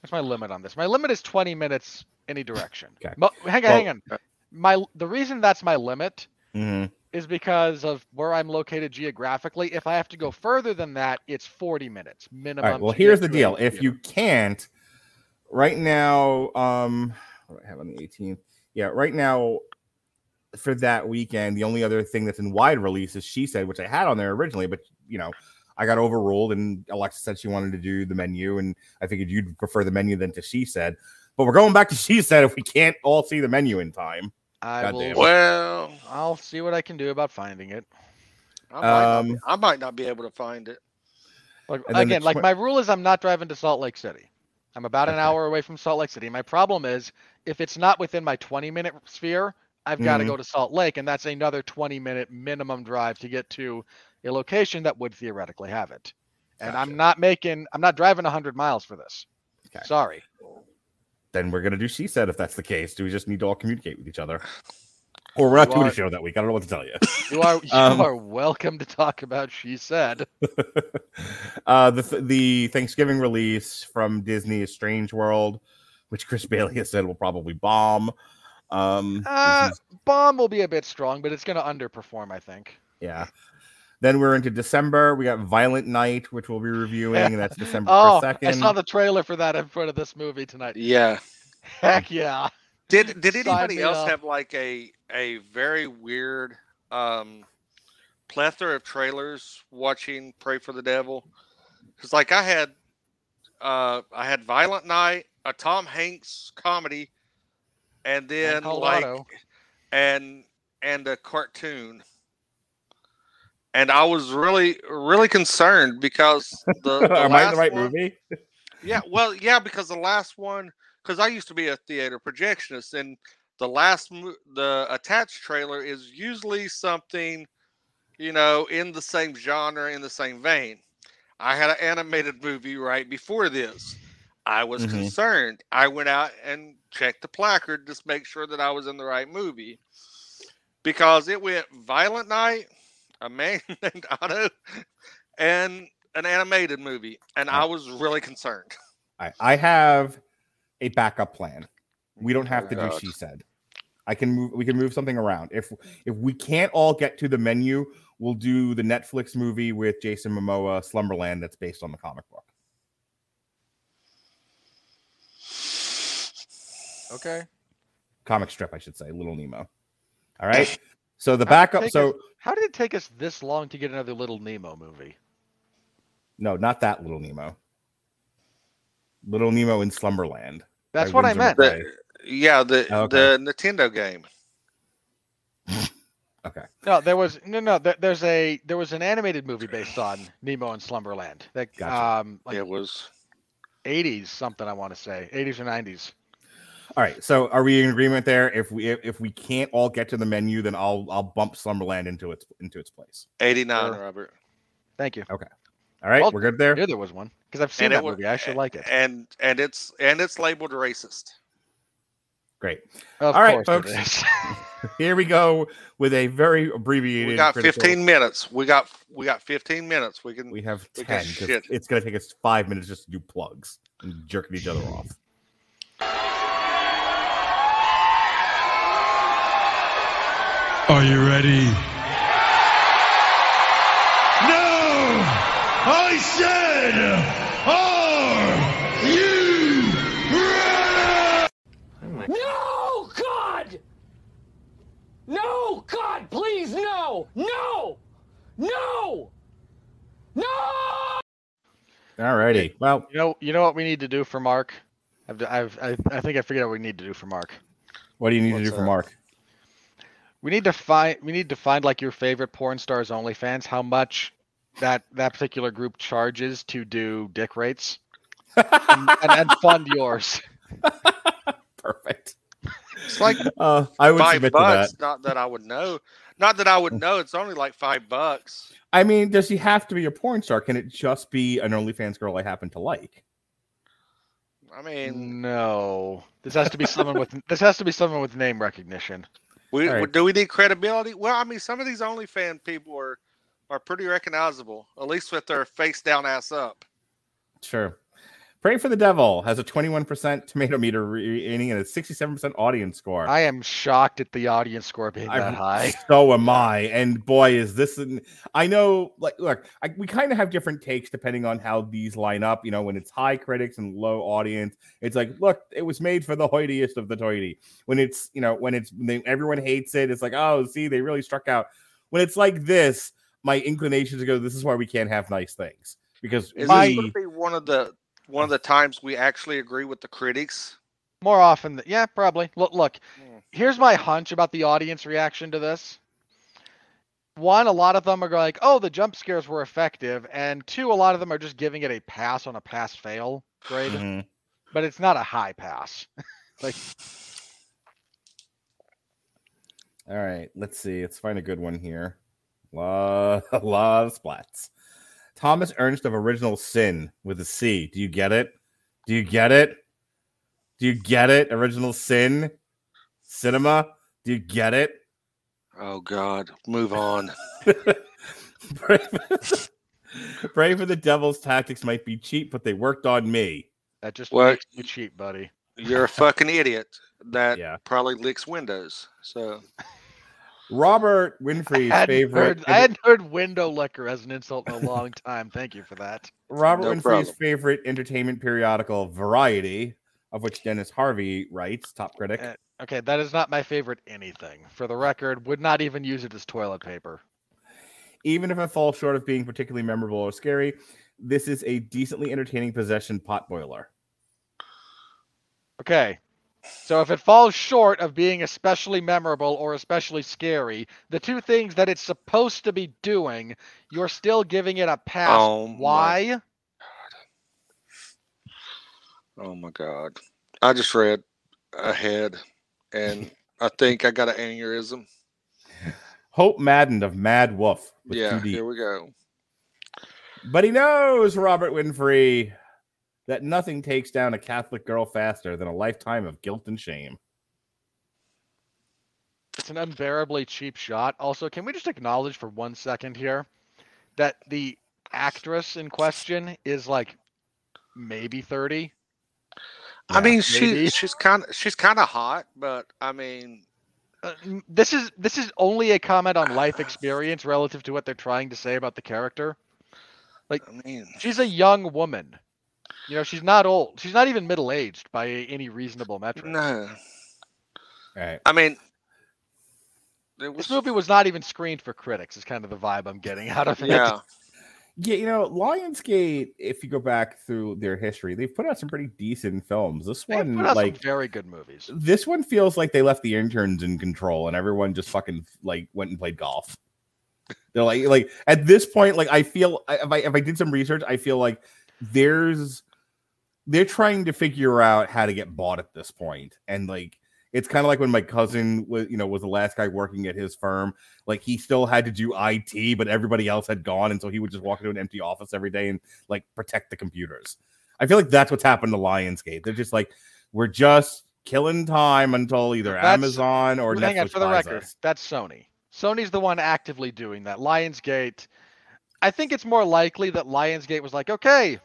Speaker 2: What's my limit on this? My limit is 20 minutes any direction. *laughs*
Speaker 1: Okay.
Speaker 2: Mo- hang on,
Speaker 1: Well-
Speaker 2: hang on. My the reason that's my limit
Speaker 1: Mhm.
Speaker 2: is because of where I'm located geographically. If I have to go further than that, it's 40 minutes minimum.
Speaker 1: Right. Well, here's the deal. If you can't, right now, um, what I have on the 18th? Yeah, right now, for that weekend, the only other thing that's in wide release is She Said, which I had on there originally, but you know, I got overruled, and Alexa said she wanted to do the menu, and I figured you'd prefer the menu than to She Said. But we're going back to *laughs* She Said if we can't all see the menu in time.
Speaker 2: I
Speaker 1: God
Speaker 2: will.
Speaker 3: Well,
Speaker 2: I'll see what I can do about finding it.
Speaker 3: I might, not
Speaker 1: Um,
Speaker 3: be, I might not be able to find it.
Speaker 2: Like
Speaker 1: And then the
Speaker 2: again, like my rule is I'm not driving to Salt Lake City. I'm about an hour away from Salt Lake City. My problem is if it's not within my 20 minute sphere, I've got to
Speaker 1: mm-hmm.
Speaker 2: go to Salt Lake, and that's another 20 minute minimum drive to get to a location that would theoretically have it. And I'm not making, I'm not driving 100 miles for this.
Speaker 1: Okay.
Speaker 2: Sorry.
Speaker 1: Then we're gonna do she said if that's the case. Do we just need to all communicate with each other? Or we're not
Speaker 2: You
Speaker 1: doing a show that week. I don't know what to tell you. *laughs*
Speaker 2: You are you
Speaker 1: Um,
Speaker 2: are welcome to talk about she said. *laughs*
Speaker 1: uh, the th- the Thanksgiving release from Disney is Strange World, which Chris Bailey has said will probably bomb. Um,
Speaker 2: Uh,
Speaker 1: is-
Speaker 2: Bomb will be a bit strong, but it's going to underperform, I think.
Speaker 1: yeah. Then we're into December. We got Violent Night, which we'll be reviewing, that's *laughs* December
Speaker 2: Oh,
Speaker 1: second.
Speaker 2: I saw the trailer for that in front of this movie tonight.
Speaker 3: Yeah.
Speaker 2: Heck yeah.
Speaker 3: Did did anybody else
Speaker 2: up.
Speaker 3: have like a a very weird um plethora of trailers watching Prey for the Devil? Because like I had uh I had Violent Night, a Tom Hanks comedy, and then like
Speaker 2: Colorado.
Speaker 3: and and a cartoon. And I was really really concerned because the, the *laughs*
Speaker 1: Am I in the right
Speaker 3: one-
Speaker 1: movie?
Speaker 3: yeah, well, yeah, because the last one, because I used to be a theater projectionist, and the last the attached trailer is usually something, you know, in the same genre, in the same vein. I had an animated movie right before this. I was
Speaker 1: Mhm.
Speaker 3: concerned. I went out and checked the placard just to make sure that I was in the right movie, because it went Violent Night, a man *laughs* named Otto, and an animated movie, and I was really concerned.
Speaker 1: I, I have a backup plan. We don't have to do she said. I can move we can move something around. If if we can't all get to the menu, we'll do the Netflix movie with Jason Momoa, Slumberland, that's based on the comic book.
Speaker 2: Okay.
Speaker 1: Comic strip, I should say, Little Nemo. All right. *laughs* So the backup, so
Speaker 2: us- How did it take us this long to get another Little Nemo movie?
Speaker 1: no, not that Little Nemo. Little Nemo in Slumberland.
Speaker 2: That's
Speaker 1: by
Speaker 2: what I meant.
Speaker 3: The, yeah, the
Speaker 1: Okay.
Speaker 3: the Nintendo game. *laughs*
Speaker 1: Okay.
Speaker 2: No, there was no, no. There, there's a there was an animated movie based on Nemo and Slumberland. That
Speaker 1: Gotcha.
Speaker 2: um like
Speaker 3: it was
Speaker 2: 80s something I want to say 80s or 90s.
Speaker 1: All right. So are we in agreement there? If we if, if we can't all get to the menu, then I'll I'll bump Slumberland into its into its place.
Speaker 3: 89, Robert.
Speaker 2: Thank you. Okay.
Speaker 1: All right,
Speaker 2: Well,
Speaker 1: we're good there.
Speaker 2: knew there was one because I've seen
Speaker 3: And it
Speaker 2: that
Speaker 3: wa-
Speaker 2: movie. I actually like it.
Speaker 3: And and it's and it's labeled racist.
Speaker 1: Great.
Speaker 2: Of
Speaker 1: all right, folks.
Speaker 2: is. *laughs*
Speaker 1: Here we go with a very abbreviated.
Speaker 3: We got
Speaker 1: critical-
Speaker 3: 15 minutes. We got we got 15 minutes. We can
Speaker 1: We have
Speaker 3: we got
Speaker 1: 10. 'cause
Speaker 3: shit.
Speaker 1: It's going to take us five minutes just to do plugs and jerking each other off.
Speaker 5: Are you ready? No! I said,
Speaker 6: please, no! No! No! No!
Speaker 1: All righty. Well,
Speaker 2: you know, you know what we need to do for Mark. I've, d- I've, I, I think I figured out what we need to do for Mark.
Speaker 1: what do you need to
Speaker 3: What's
Speaker 1: do for
Speaker 3: that?
Speaker 1: Mark?
Speaker 2: We need to find, we need to find like your favorite porn stars OnlyFans. How much that that particular group charges to do dick rates, *laughs* and, and, and fund yours.
Speaker 1: Perfect.
Speaker 3: It's like
Speaker 1: Uh, I would
Speaker 3: five
Speaker 1: submit to that.
Speaker 3: bucks. Not that I would know. Not that I would mm. know. It's only like five bucks.
Speaker 1: I mean, does he have to be a porn star? Can it just be an OnlyFans girl I happen to like?
Speaker 3: I mean,
Speaker 2: No, this has to be someone with this has to be someone with name recognition.
Speaker 3: we
Speaker 1: all right.
Speaker 3: do we need credibility? Well, I mean, some of these OnlyFans people are are pretty recognizable, at least with their face down, ass up.
Speaker 1: Sure. Prey for the Devil has a 21% tomato meter rating and a 67% audience score.
Speaker 2: I am shocked at the audience score being that
Speaker 1: I'm-
Speaker 2: high. *laughs*
Speaker 1: So am I. And boy, is this. An, I know, like, look, I, we kind of have different takes depending on how these line up. You know, when it's high critics and low audience, it's like, look, it was made for the hoitiest of the toity. When it's, you know, when it's, when they, everyone hates it, it's like, oh, see, they really struck out. When it's like this, my inclination to go, this is why we can't have nice things. Because
Speaker 3: Is
Speaker 1: we,
Speaker 3: this going to be one of the one of the times we actually agree with the critics?
Speaker 2: More often, than, yeah, probably. Look, look.
Speaker 3: Hmm.
Speaker 2: Here's my hunch about the audience reaction to this. One, a lot of them are like, "Oh, the jump scares were effective," and two, a lot of them are just giving it a pass on a pass fail grade,
Speaker 1: Mhm.
Speaker 2: but it's not a high pass. *laughs* like,
Speaker 1: All right, let's see. Let's find a good one here. Lot, a lot of splats. Thomas Ernst of Original Sin with a C. Do you get it? Do you get it? Do you get it? Original Sin cinema. Do you get it?
Speaker 3: Oh God, move on. *laughs*
Speaker 1: Prey for, *laughs* Prey for the Devil's tactics might be cheap, but they worked on me.
Speaker 2: That just
Speaker 3: What?
Speaker 2: makes you cheap, buddy.
Speaker 3: You're a fucking idiot that *laughs*
Speaker 1: Yeah.
Speaker 3: probably licks windows. So
Speaker 1: Robert Winfree's
Speaker 2: hadn't,
Speaker 1: favorite.
Speaker 2: heard, I hadn't heard window licker as an insult in a long *laughs* time. Thank you for that.
Speaker 1: Robert
Speaker 3: No
Speaker 1: Winfree's
Speaker 3: problem.
Speaker 1: favorite entertainment periodical, Variety, of which Dennis Harvey writes, top critic.
Speaker 2: Uh, Okay, that is not my favorite anything. For the record, would not even use it as toilet paper.
Speaker 1: Even if it falls short of being particularly memorable or scary, this is a decently entertaining possession potboiler.
Speaker 2: Okay. So if it falls short of being especially memorable or especially scary, the two things that it's supposed to be doing, you're still giving it a pass.
Speaker 3: Oh my-
Speaker 2: Why?
Speaker 3: Oh my god. I just read ahead and I think I got an aneurysm. *laughs*
Speaker 1: Hope Madden of Mad Wolf. With
Speaker 3: yeah,
Speaker 1: 2D.
Speaker 3: here we go.
Speaker 1: But he knows, Robert Winfree, that nothing takes down a Catholic girl faster than a lifetime of guilt and shame.
Speaker 2: It's an unbearably cheap shot. Also, can we just acknowledge for one second here that the actress in question is like maybe 30?
Speaker 3: I mean,
Speaker 2: maybe.
Speaker 3: she she's kind of she's kind of hot, but I mean,
Speaker 2: Uh, this is this is only a comment on life experience relative to what they're trying to say about the character.
Speaker 3: I mean,
Speaker 2: She's a young woman. You know, she's not old. She's not even middle aged by any reasonable metric.
Speaker 3: no.
Speaker 1: All right.
Speaker 3: I mean, it was
Speaker 2: This movie was not even screened for critics. Is kind of the vibe I'm getting out of it.
Speaker 3: yeah.
Speaker 1: Yeah, you know, Lionsgate, if you go back through their history, they've put out some pretty decent films. This
Speaker 2: They
Speaker 1: one,
Speaker 2: put out
Speaker 1: like,
Speaker 2: some very good movies.
Speaker 1: this one feels like they left the interns in control and everyone just fucking like went and played golf. They're like, like at this point, like I feel if I if I did some research, I feel like there's they're trying to figure out how to get bought at this point, and like it's kind of like when my cousin was, you know, was the last guy working at his firm. Like he still had to do IT, but everybody else had gone, and so he would just walk into an empty office every day and like protect the computers. I feel like that's what's happened to Lionsgate. They're just like, we're just killing time until either
Speaker 2: That's-
Speaker 1: Amazon or
Speaker 2: Hang on,
Speaker 1: Netflix
Speaker 2: for the record,
Speaker 1: us.
Speaker 2: that's Sony. Sony's the one actively doing that. Lionsgate. I think it's more likely that Lionsgate was like, okay,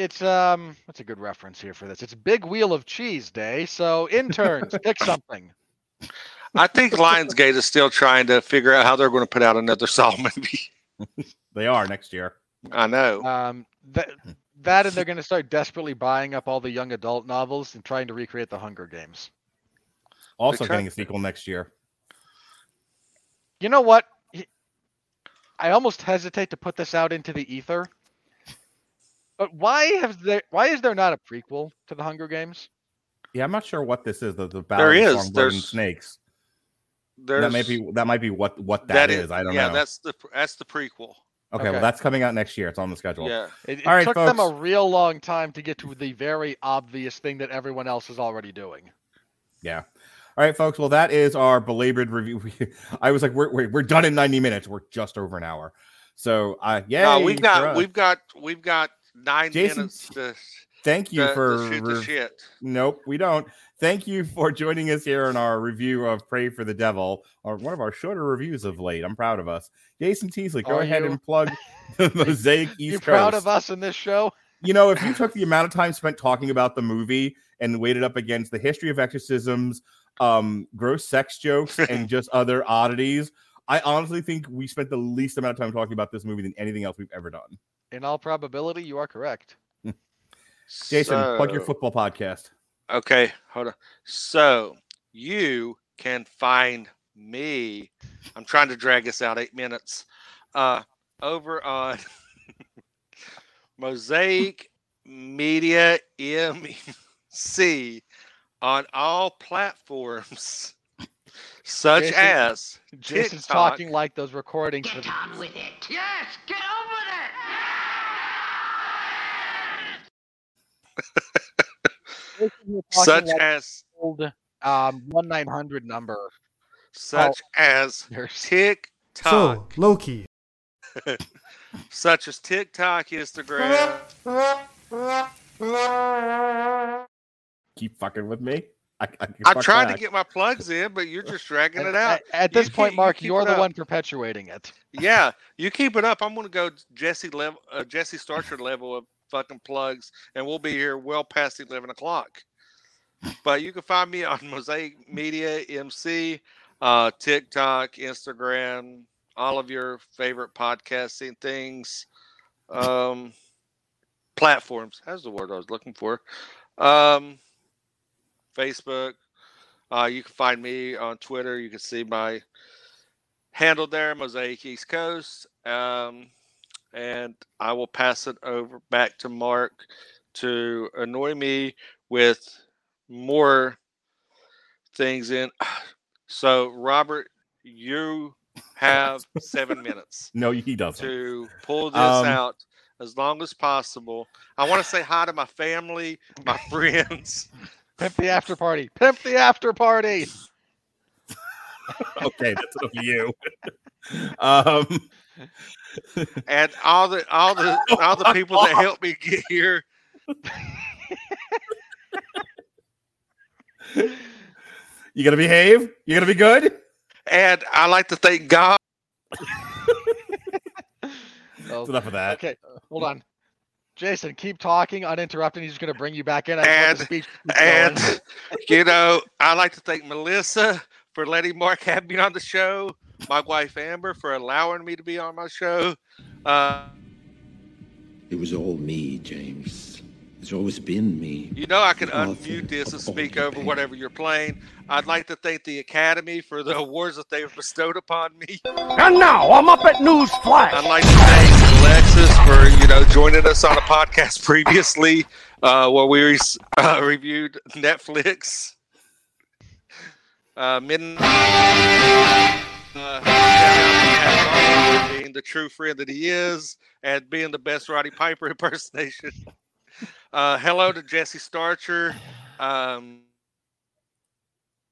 Speaker 2: it's um, what's a good reference here for this? It's Big Wheel of Cheese Day, so interns pick *laughs* something.
Speaker 3: I think Lionsgate is still trying to figure out how they're going to put out another *laughs* Saw movie.
Speaker 1: They are next year.
Speaker 3: I know.
Speaker 2: Um, that that and they're going to start desperately buying up all the young adult novels and trying to recreate the Hunger Games.
Speaker 1: Also
Speaker 3: try-
Speaker 1: getting a sequel next year.
Speaker 2: You know what? I almost hesitate to put this out into the ether. But why have there? Why is there not a prequel to the Hunger Games?
Speaker 1: Yeah, I'm not sure what this is. The the battle
Speaker 3: There
Speaker 1: of
Speaker 3: is.
Speaker 1: And
Speaker 3: There's-
Speaker 1: snakes.
Speaker 3: There's,
Speaker 1: That might be that might be what what
Speaker 3: that
Speaker 1: that is. I don't
Speaker 3: yeah,
Speaker 1: know.
Speaker 3: Yeah, that's the that's the prequel.
Speaker 1: okay,
Speaker 2: okay.
Speaker 1: well that's coming out next year. It's on the schedule.
Speaker 3: Yeah.
Speaker 2: It, it
Speaker 1: All right,
Speaker 2: took them a real long time to get to the very obvious thing that everyone else is already doing.
Speaker 1: Yeah. All right, folks. Well, that is our belabored review. *laughs* I was like, we're, we're, we're done in 90 minutes. We're just over an hour. So, uh, yeah.
Speaker 3: No, we've got we've got we've got nine
Speaker 1: Jason,
Speaker 3: minutes to,
Speaker 1: thank you
Speaker 3: to,
Speaker 1: for.
Speaker 3: to shoot the shit.
Speaker 1: Nope, we don't. Thank you for joining us here in our review of Prey for the Devil, or one of our shorter reviews of late. I'm proud of us. Jason Teasley, go
Speaker 2: Are
Speaker 1: ahead
Speaker 2: you?
Speaker 1: and plug *laughs* *laughs* the Mosaic East
Speaker 2: you
Speaker 1: Coast.
Speaker 2: proud of us in this show?
Speaker 1: You know, if you *laughs* took the amount of time spent talking about the movie and weighed it up against the history of exorcisms, um, gross sex jokes, and just other oddities, I honestly think we spent the least amount of time talking about this movie than anything else we've ever done.
Speaker 2: In all probability, you are correct. *laughs*
Speaker 1: Jason, plug your football podcast.
Speaker 3: Okay, hold on. So you can find me. I'm trying to drag this out eight minutes. Uh, over on *laughs* Mosaic Media MC on all platforms, such
Speaker 2: Jason-
Speaker 3: as
Speaker 2: Jason's
Speaker 3: TikTok.
Speaker 2: talking like those recordings.
Speaker 7: Get
Speaker 2: the-
Speaker 7: on with it. Yes, get on with it.
Speaker 2: Jason, you're talking
Speaker 3: such
Speaker 2: like
Speaker 3: as
Speaker 2: old um one nine hundred number.
Speaker 3: such as *laughs*
Speaker 2: There's
Speaker 3: TikTok,
Speaker 8: So, Loki. *laughs*
Speaker 3: such as TikTok, Instagram.
Speaker 1: Keep fucking with me. I, I can
Speaker 3: I'm
Speaker 1: fuck
Speaker 3: trying to get my plugs in, but you're just dragging it out.
Speaker 2: at- at this
Speaker 3: keep-
Speaker 2: point, Mark,
Speaker 3: keep
Speaker 2: you're the
Speaker 3: up.
Speaker 2: one perpetuating it.
Speaker 3: Yeah, *laughs* you keep it up. I'm gonna go Jesse level, uh, Jesse Starcher level of fucking plugs, and we'll be here well past eleven o'clock. But you can find me on Mosaic Media MC, uh, TikTok, Instagram, all of your favorite podcasting things, um, platforms. That's the word I was looking for. Um, Facebook. Uh, you can find me on Twitter. You can see my handle there, Mosaic East Coast. Um, and I will pass it over back to Mark to annoy me with more things in. *sighs* So, Robert, you have *laughs* seven minutes
Speaker 1: No, he doesn't.
Speaker 3: to pull this
Speaker 1: Um,
Speaker 3: out as long as possible. I want to say hi to my family, my *laughs* friends.
Speaker 2: Pimp the after party. Pimp the after party. *laughs*
Speaker 1: okay, that's enough of you. um,
Speaker 3: and all the all the all the *laughs* people that helped me get here.
Speaker 1: you gonna behave? You gonna be good?
Speaker 3: And I like to thank God. *laughs*
Speaker 2: Oh,
Speaker 1: That's enough of that.
Speaker 2: okay, hold on. Jason, keep talking uninterrupted. He's going to bring you back in. I
Speaker 3: And
Speaker 2: the speech to keep going.
Speaker 3: and you know, I like to thank Melissa for letting Mark have me on the show. My wife Amber for allowing me to be on my show. Uh,
Speaker 9: It was all me, James. It's always been me.
Speaker 3: you know, I can
Speaker 9: Author
Speaker 3: unmute this and speak
Speaker 9: your
Speaker 3: over whatever you're playing. I'd like to thank the Academy for the *laughs* awards that they've bestowed upon me.
Speaker 6: And now I'm up at News Flash.
Speaker 3: I'd like to thank Alexis for you know joining us on a podcast *laughs* previously, uh, where we re- uh, reviewed Netflix. Uh, midnight. Uh, shout out to Pat Barber being the true friend that he is, and being the best Roddy Piper *laughs* impersonation. Uh, hello to Jesse Starcher. Um,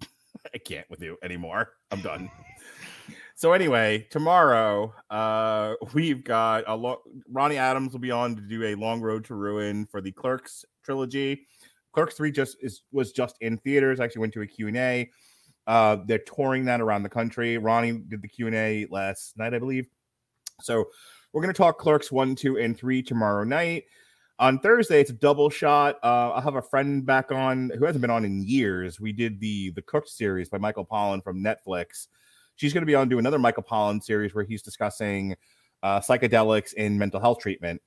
Speaker 3: *laughs*
Speaker 1: I can't with you anymore. I'm done. so anyway, tomorrow uh we've got a lot Ronnie Adams will be on to do a long road to ruin for the Clerks trilogy. Clerks 3 just is was just in theaters. I actually went to a Q&A. Uh they're touring that around the country. Ronnie did the Q&A last night, I believe. So we're going to talk Clerks 1, 2 and 3 tomorrow night. On Thursday, it's a double shot. Uh, I'll have a friend back on who hasn't been on in years. We did the the Cooked series by Michael Pollan from Netflix. She's going to be on do another Michael Pollan series where he's discussing uh, psychedelics in mental health treatment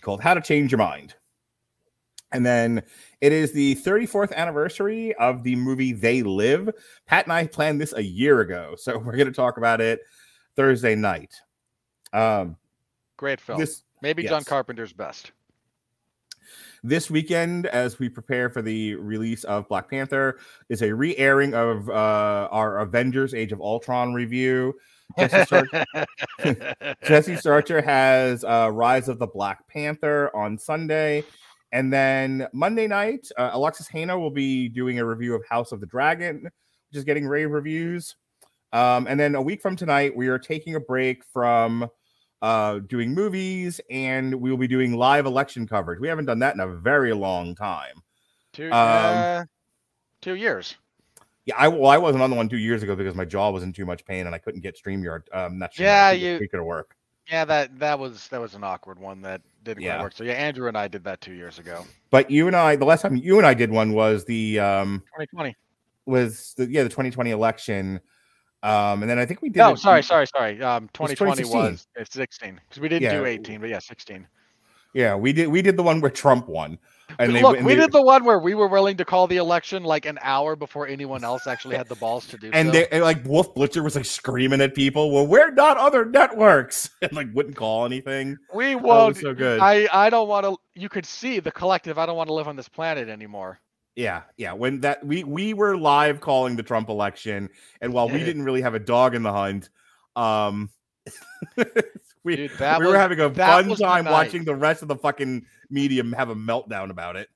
Speaker 1: called "How to Change Your Mind." And then it is the 34th anniversary of the movie They Live. Pat and I planned this a year ago, so *laughs* we're going to talk about it Thursday night. Um,
Speaker 2: Great film.
Speaker 1: this
Speaker 2: Maybe John. Carpenter's best.
Speaker 1: This weekend as we prepare for the release of Black Panther is a re-airing of uh, our Avengers Age of Ultron review. Jesse, Star- *laughs* Jesse Starcher has uh, Rise of the Black Panther on Sunday. And then Monday night, uh, Alexis Hano will be doing a review of House of the Dragon, which is getting rave reviews. Um, and then a week from tonight, we are taking a break from uh, doing movies and we will be doing live election coverage. We haven't done that in a very long time.
Speaker 2: Two,
Speaker 1: Um,
Speaker 2: uh, two years.
Speaker 1: Yeah, I well, I wasn't on the one two years ago because my jaw was in too much pain and I couldn't get StreamYard. Um, not
Speaker 2: sure.
Speaker 1: Yeah,
Speaker 2: you-
Speaker 1: could work.
Speaker 2: Yeah, that that was that was an awkward one that didn't
Speaker 1: Yeah.
Speaker 2: work. So yeah, Andrew and I did that two years ago.
Speaker 1: But you and I, the last time you and I did one was the um
Speaker 2: 2020.
Speaker 1: was the yeah the 2020 election. Um, and then I think we did.
Speaker 2: No, sorry, sorry, sorry. Um, 2020
Speaker 1: 2016.
Speaker 2: was it's 16 because we didn't
Speaker 1: Yeah.
Speaker 2: do 18, but yeah, 16.
Speaker 1: Yeah, we did. We did the one where Trump won. And they,
Speaker 2: Look,
Speaker 1: and
Speaker 2: we
Speaker 1: they-
Speaker 2: did the one where we were willing to call the election like an hour before anyone else actually had the balls to do *laughs*
Speaker 1: and
Speaker 2: so.
Speaker 1: they and, like Wolf Blitzer was like screaming at people. Well, we're not other networks, *laughs* and like wouldn't call anything.
Speaker 2: we won't.
Speaker 1: was so good.
Speaker 2: I I don't want to. You could see the collective. I don't want to live on this planet anymore.
Speaker 1: Yeah, yeah. When that we we were live calling the Trump election, and while we didn't really have a dog in the hunt, um, *laughs* we
Speaker 2: Dude,
Speaker 1: we
Speaker 2: was
Speaker 1: were having a fun
Speaker 2: was the
Speaker 1: time watching the rest of the fucking medium have a meltdown about it.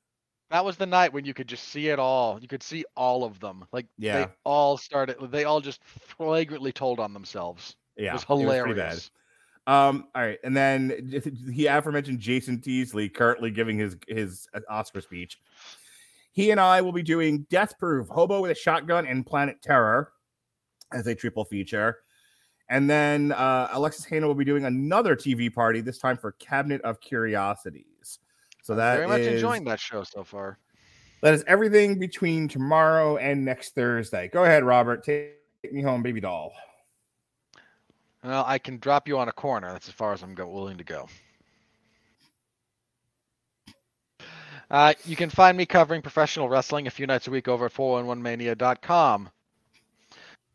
Speaker 2: that was the night when you could just see it all. You could see all of them. Like
Speaker 1: Yeah.
Speaker 2: they all started. They all just flagrantly told on themselves.
Speaker 1: Yeah,
Speaker 2: it was hilarious.
Speaker 1: bad. Um, all right, and then *laughs* he aforementioned Jason Teasley currently giving his his uh, Oscar speech. He and I will be doing Death Proof, Hobo with a Shotgun, and Planet Terror as a triple feature. And then uh, Alexis Hano will be doing another TV party, this time for Cabinet of Curiosities. So that
Speaker 2: Very much
Speaker 1: is-
Speaker 2: enjoying that show so far.
Speaker 1: that is everything between tomorrow and next Thursday. Go ahead, Robert. Take me home, baby doll.
Speaker 2: Well, I can drop you on a corner. That's as far as I'm willing to go. Uh, you can find me covering professional wrestling a few nights a week over at 411mania.com.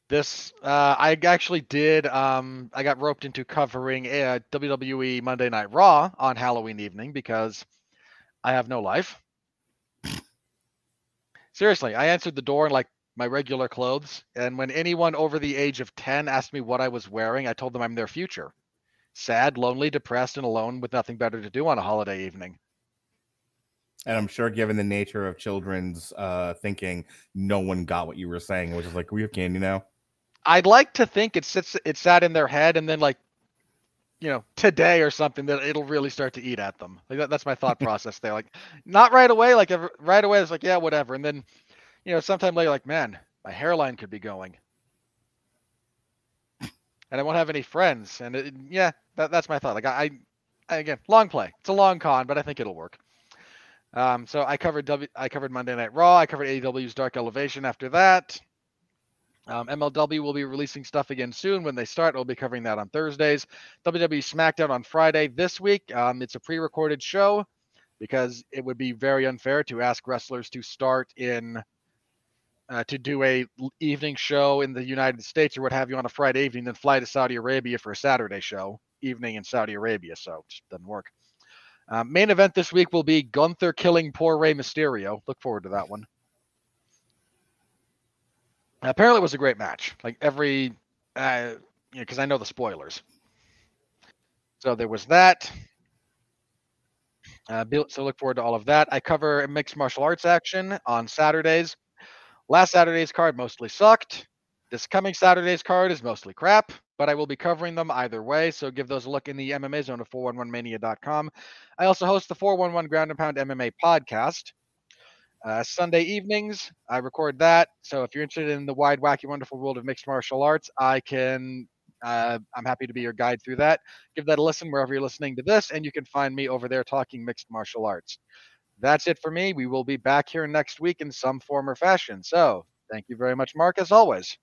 Speaker 2: This, uh, I actually did, um, I got roped into covering uh, WWE Monday Night Raw on Halloween evening because I have no life. Seriously, I answered the door in like my regular clothes, and when anyone over the age of 10 asked me what I was wearing, I told them I'm their future. Sad, lonely, depressed, and alone with nothing better to do on a holiday evening.
Speaker 1: And I'm sure, given the nature of children's uh, thinking, no one got what you were saying, which is like, we have candy now.
Speaker 2: I'd like to think it sits it sat in their head and then like you know, today or something that it'll really start to eat at them. Like that, that's my thought *laughs* process there. Like not right away, like ever, right away it's like, yeah, whatever. And then, you know, sometime later, like, man, my hairline could be going. And I won't have any friends. And it, yeah, that, that's my thought. Like I, I again, long play. It's a long con, but I think it'll work. Um, so I covered W I covered Monday Night Raw, I covered AEW's Dark Elevation after that. Um, MLW will be releasing stuff again soon. When they start, we'll be covering that on Thursdays. WWE SmackDown on Friday this week. Um, it's a pre-recorded show because it would be very unfair to ask wrestlers to start in uh, to do a evening show in the United States or what have you on a Friday evening, then fly to Saudi Arabia for a Saturday show evening in Saudi Arabia. So it just doesn't work. Um, main event this week will be Gunther killing poor Rey Mysterio. Look forward to that one. Apparently, it was a great match. Like every, uh, you know, because I know the spoilers. So there was that. Uh, so look forward to all of that. I cover mixed martial arts action on Saturdays. Last Saturday's card mostly sucked. This coming Saturday's card is mostly crap, but I will be covering them either way. So give those a look in the MMA zone at 411mania.com. I also host the 411 Ground and Pound MMA podcast. Uh, Sunday evenings, I record that. So if you're interested in the wide, wacky, wonderful world of mixed martial arts, I can. Uh, I'm happy to be your guide through that. Give that a listen wherever you're listening to this, and you can find me over there talking mixed martial arts. That's it for me. We will be back here next week in some form or fashion. So thank you very much, Mark, as always.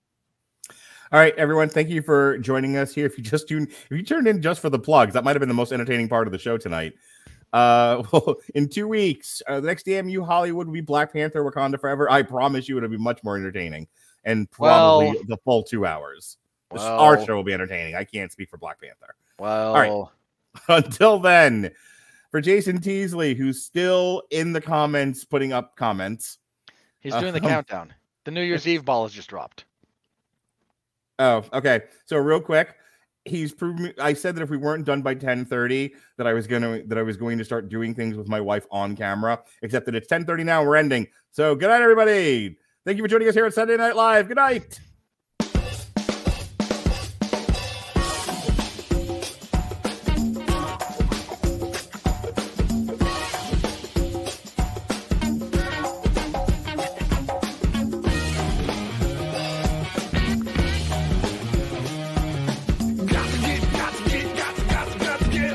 Speaker 1: All right, everyone. Thank you for joining us here. If you just tuned, if you turned in just for the plugs, that might have been the most entertaining part of the show tonight. Uh, *laughs* well, in two weeks, uh, the next Damn You Hollywood will be Black Panther: Wakanda Forever. I promise you, it'll be much more entertaining and probably
Speaker 2: Well-
Speaker 1: the full two hours.
Speaker 2: Well-
Speaker 1: Our show will be entertaining. I can't speak for Black Panther.
Speaker 2: Well,
Speaker 1: right. *laughs* Until then, for Jason Teasley, who's still in the comments putting up comments.
Speaker 2: he's doing the
Speaker 1: Um,
Speaker 2: countdown. The New Year's *laughs* Eve ball has just dropped.
Speaker 1: Oh, okay. So real quick, he's proven. I said that if we weren't done by ten thirty, that I was gonna that I was going to start doing things with my wife on camera. Except that it's ten thirty now. We're ending. So good night, everybody. Thank you for joining us here at Sunday Night Live. Good night.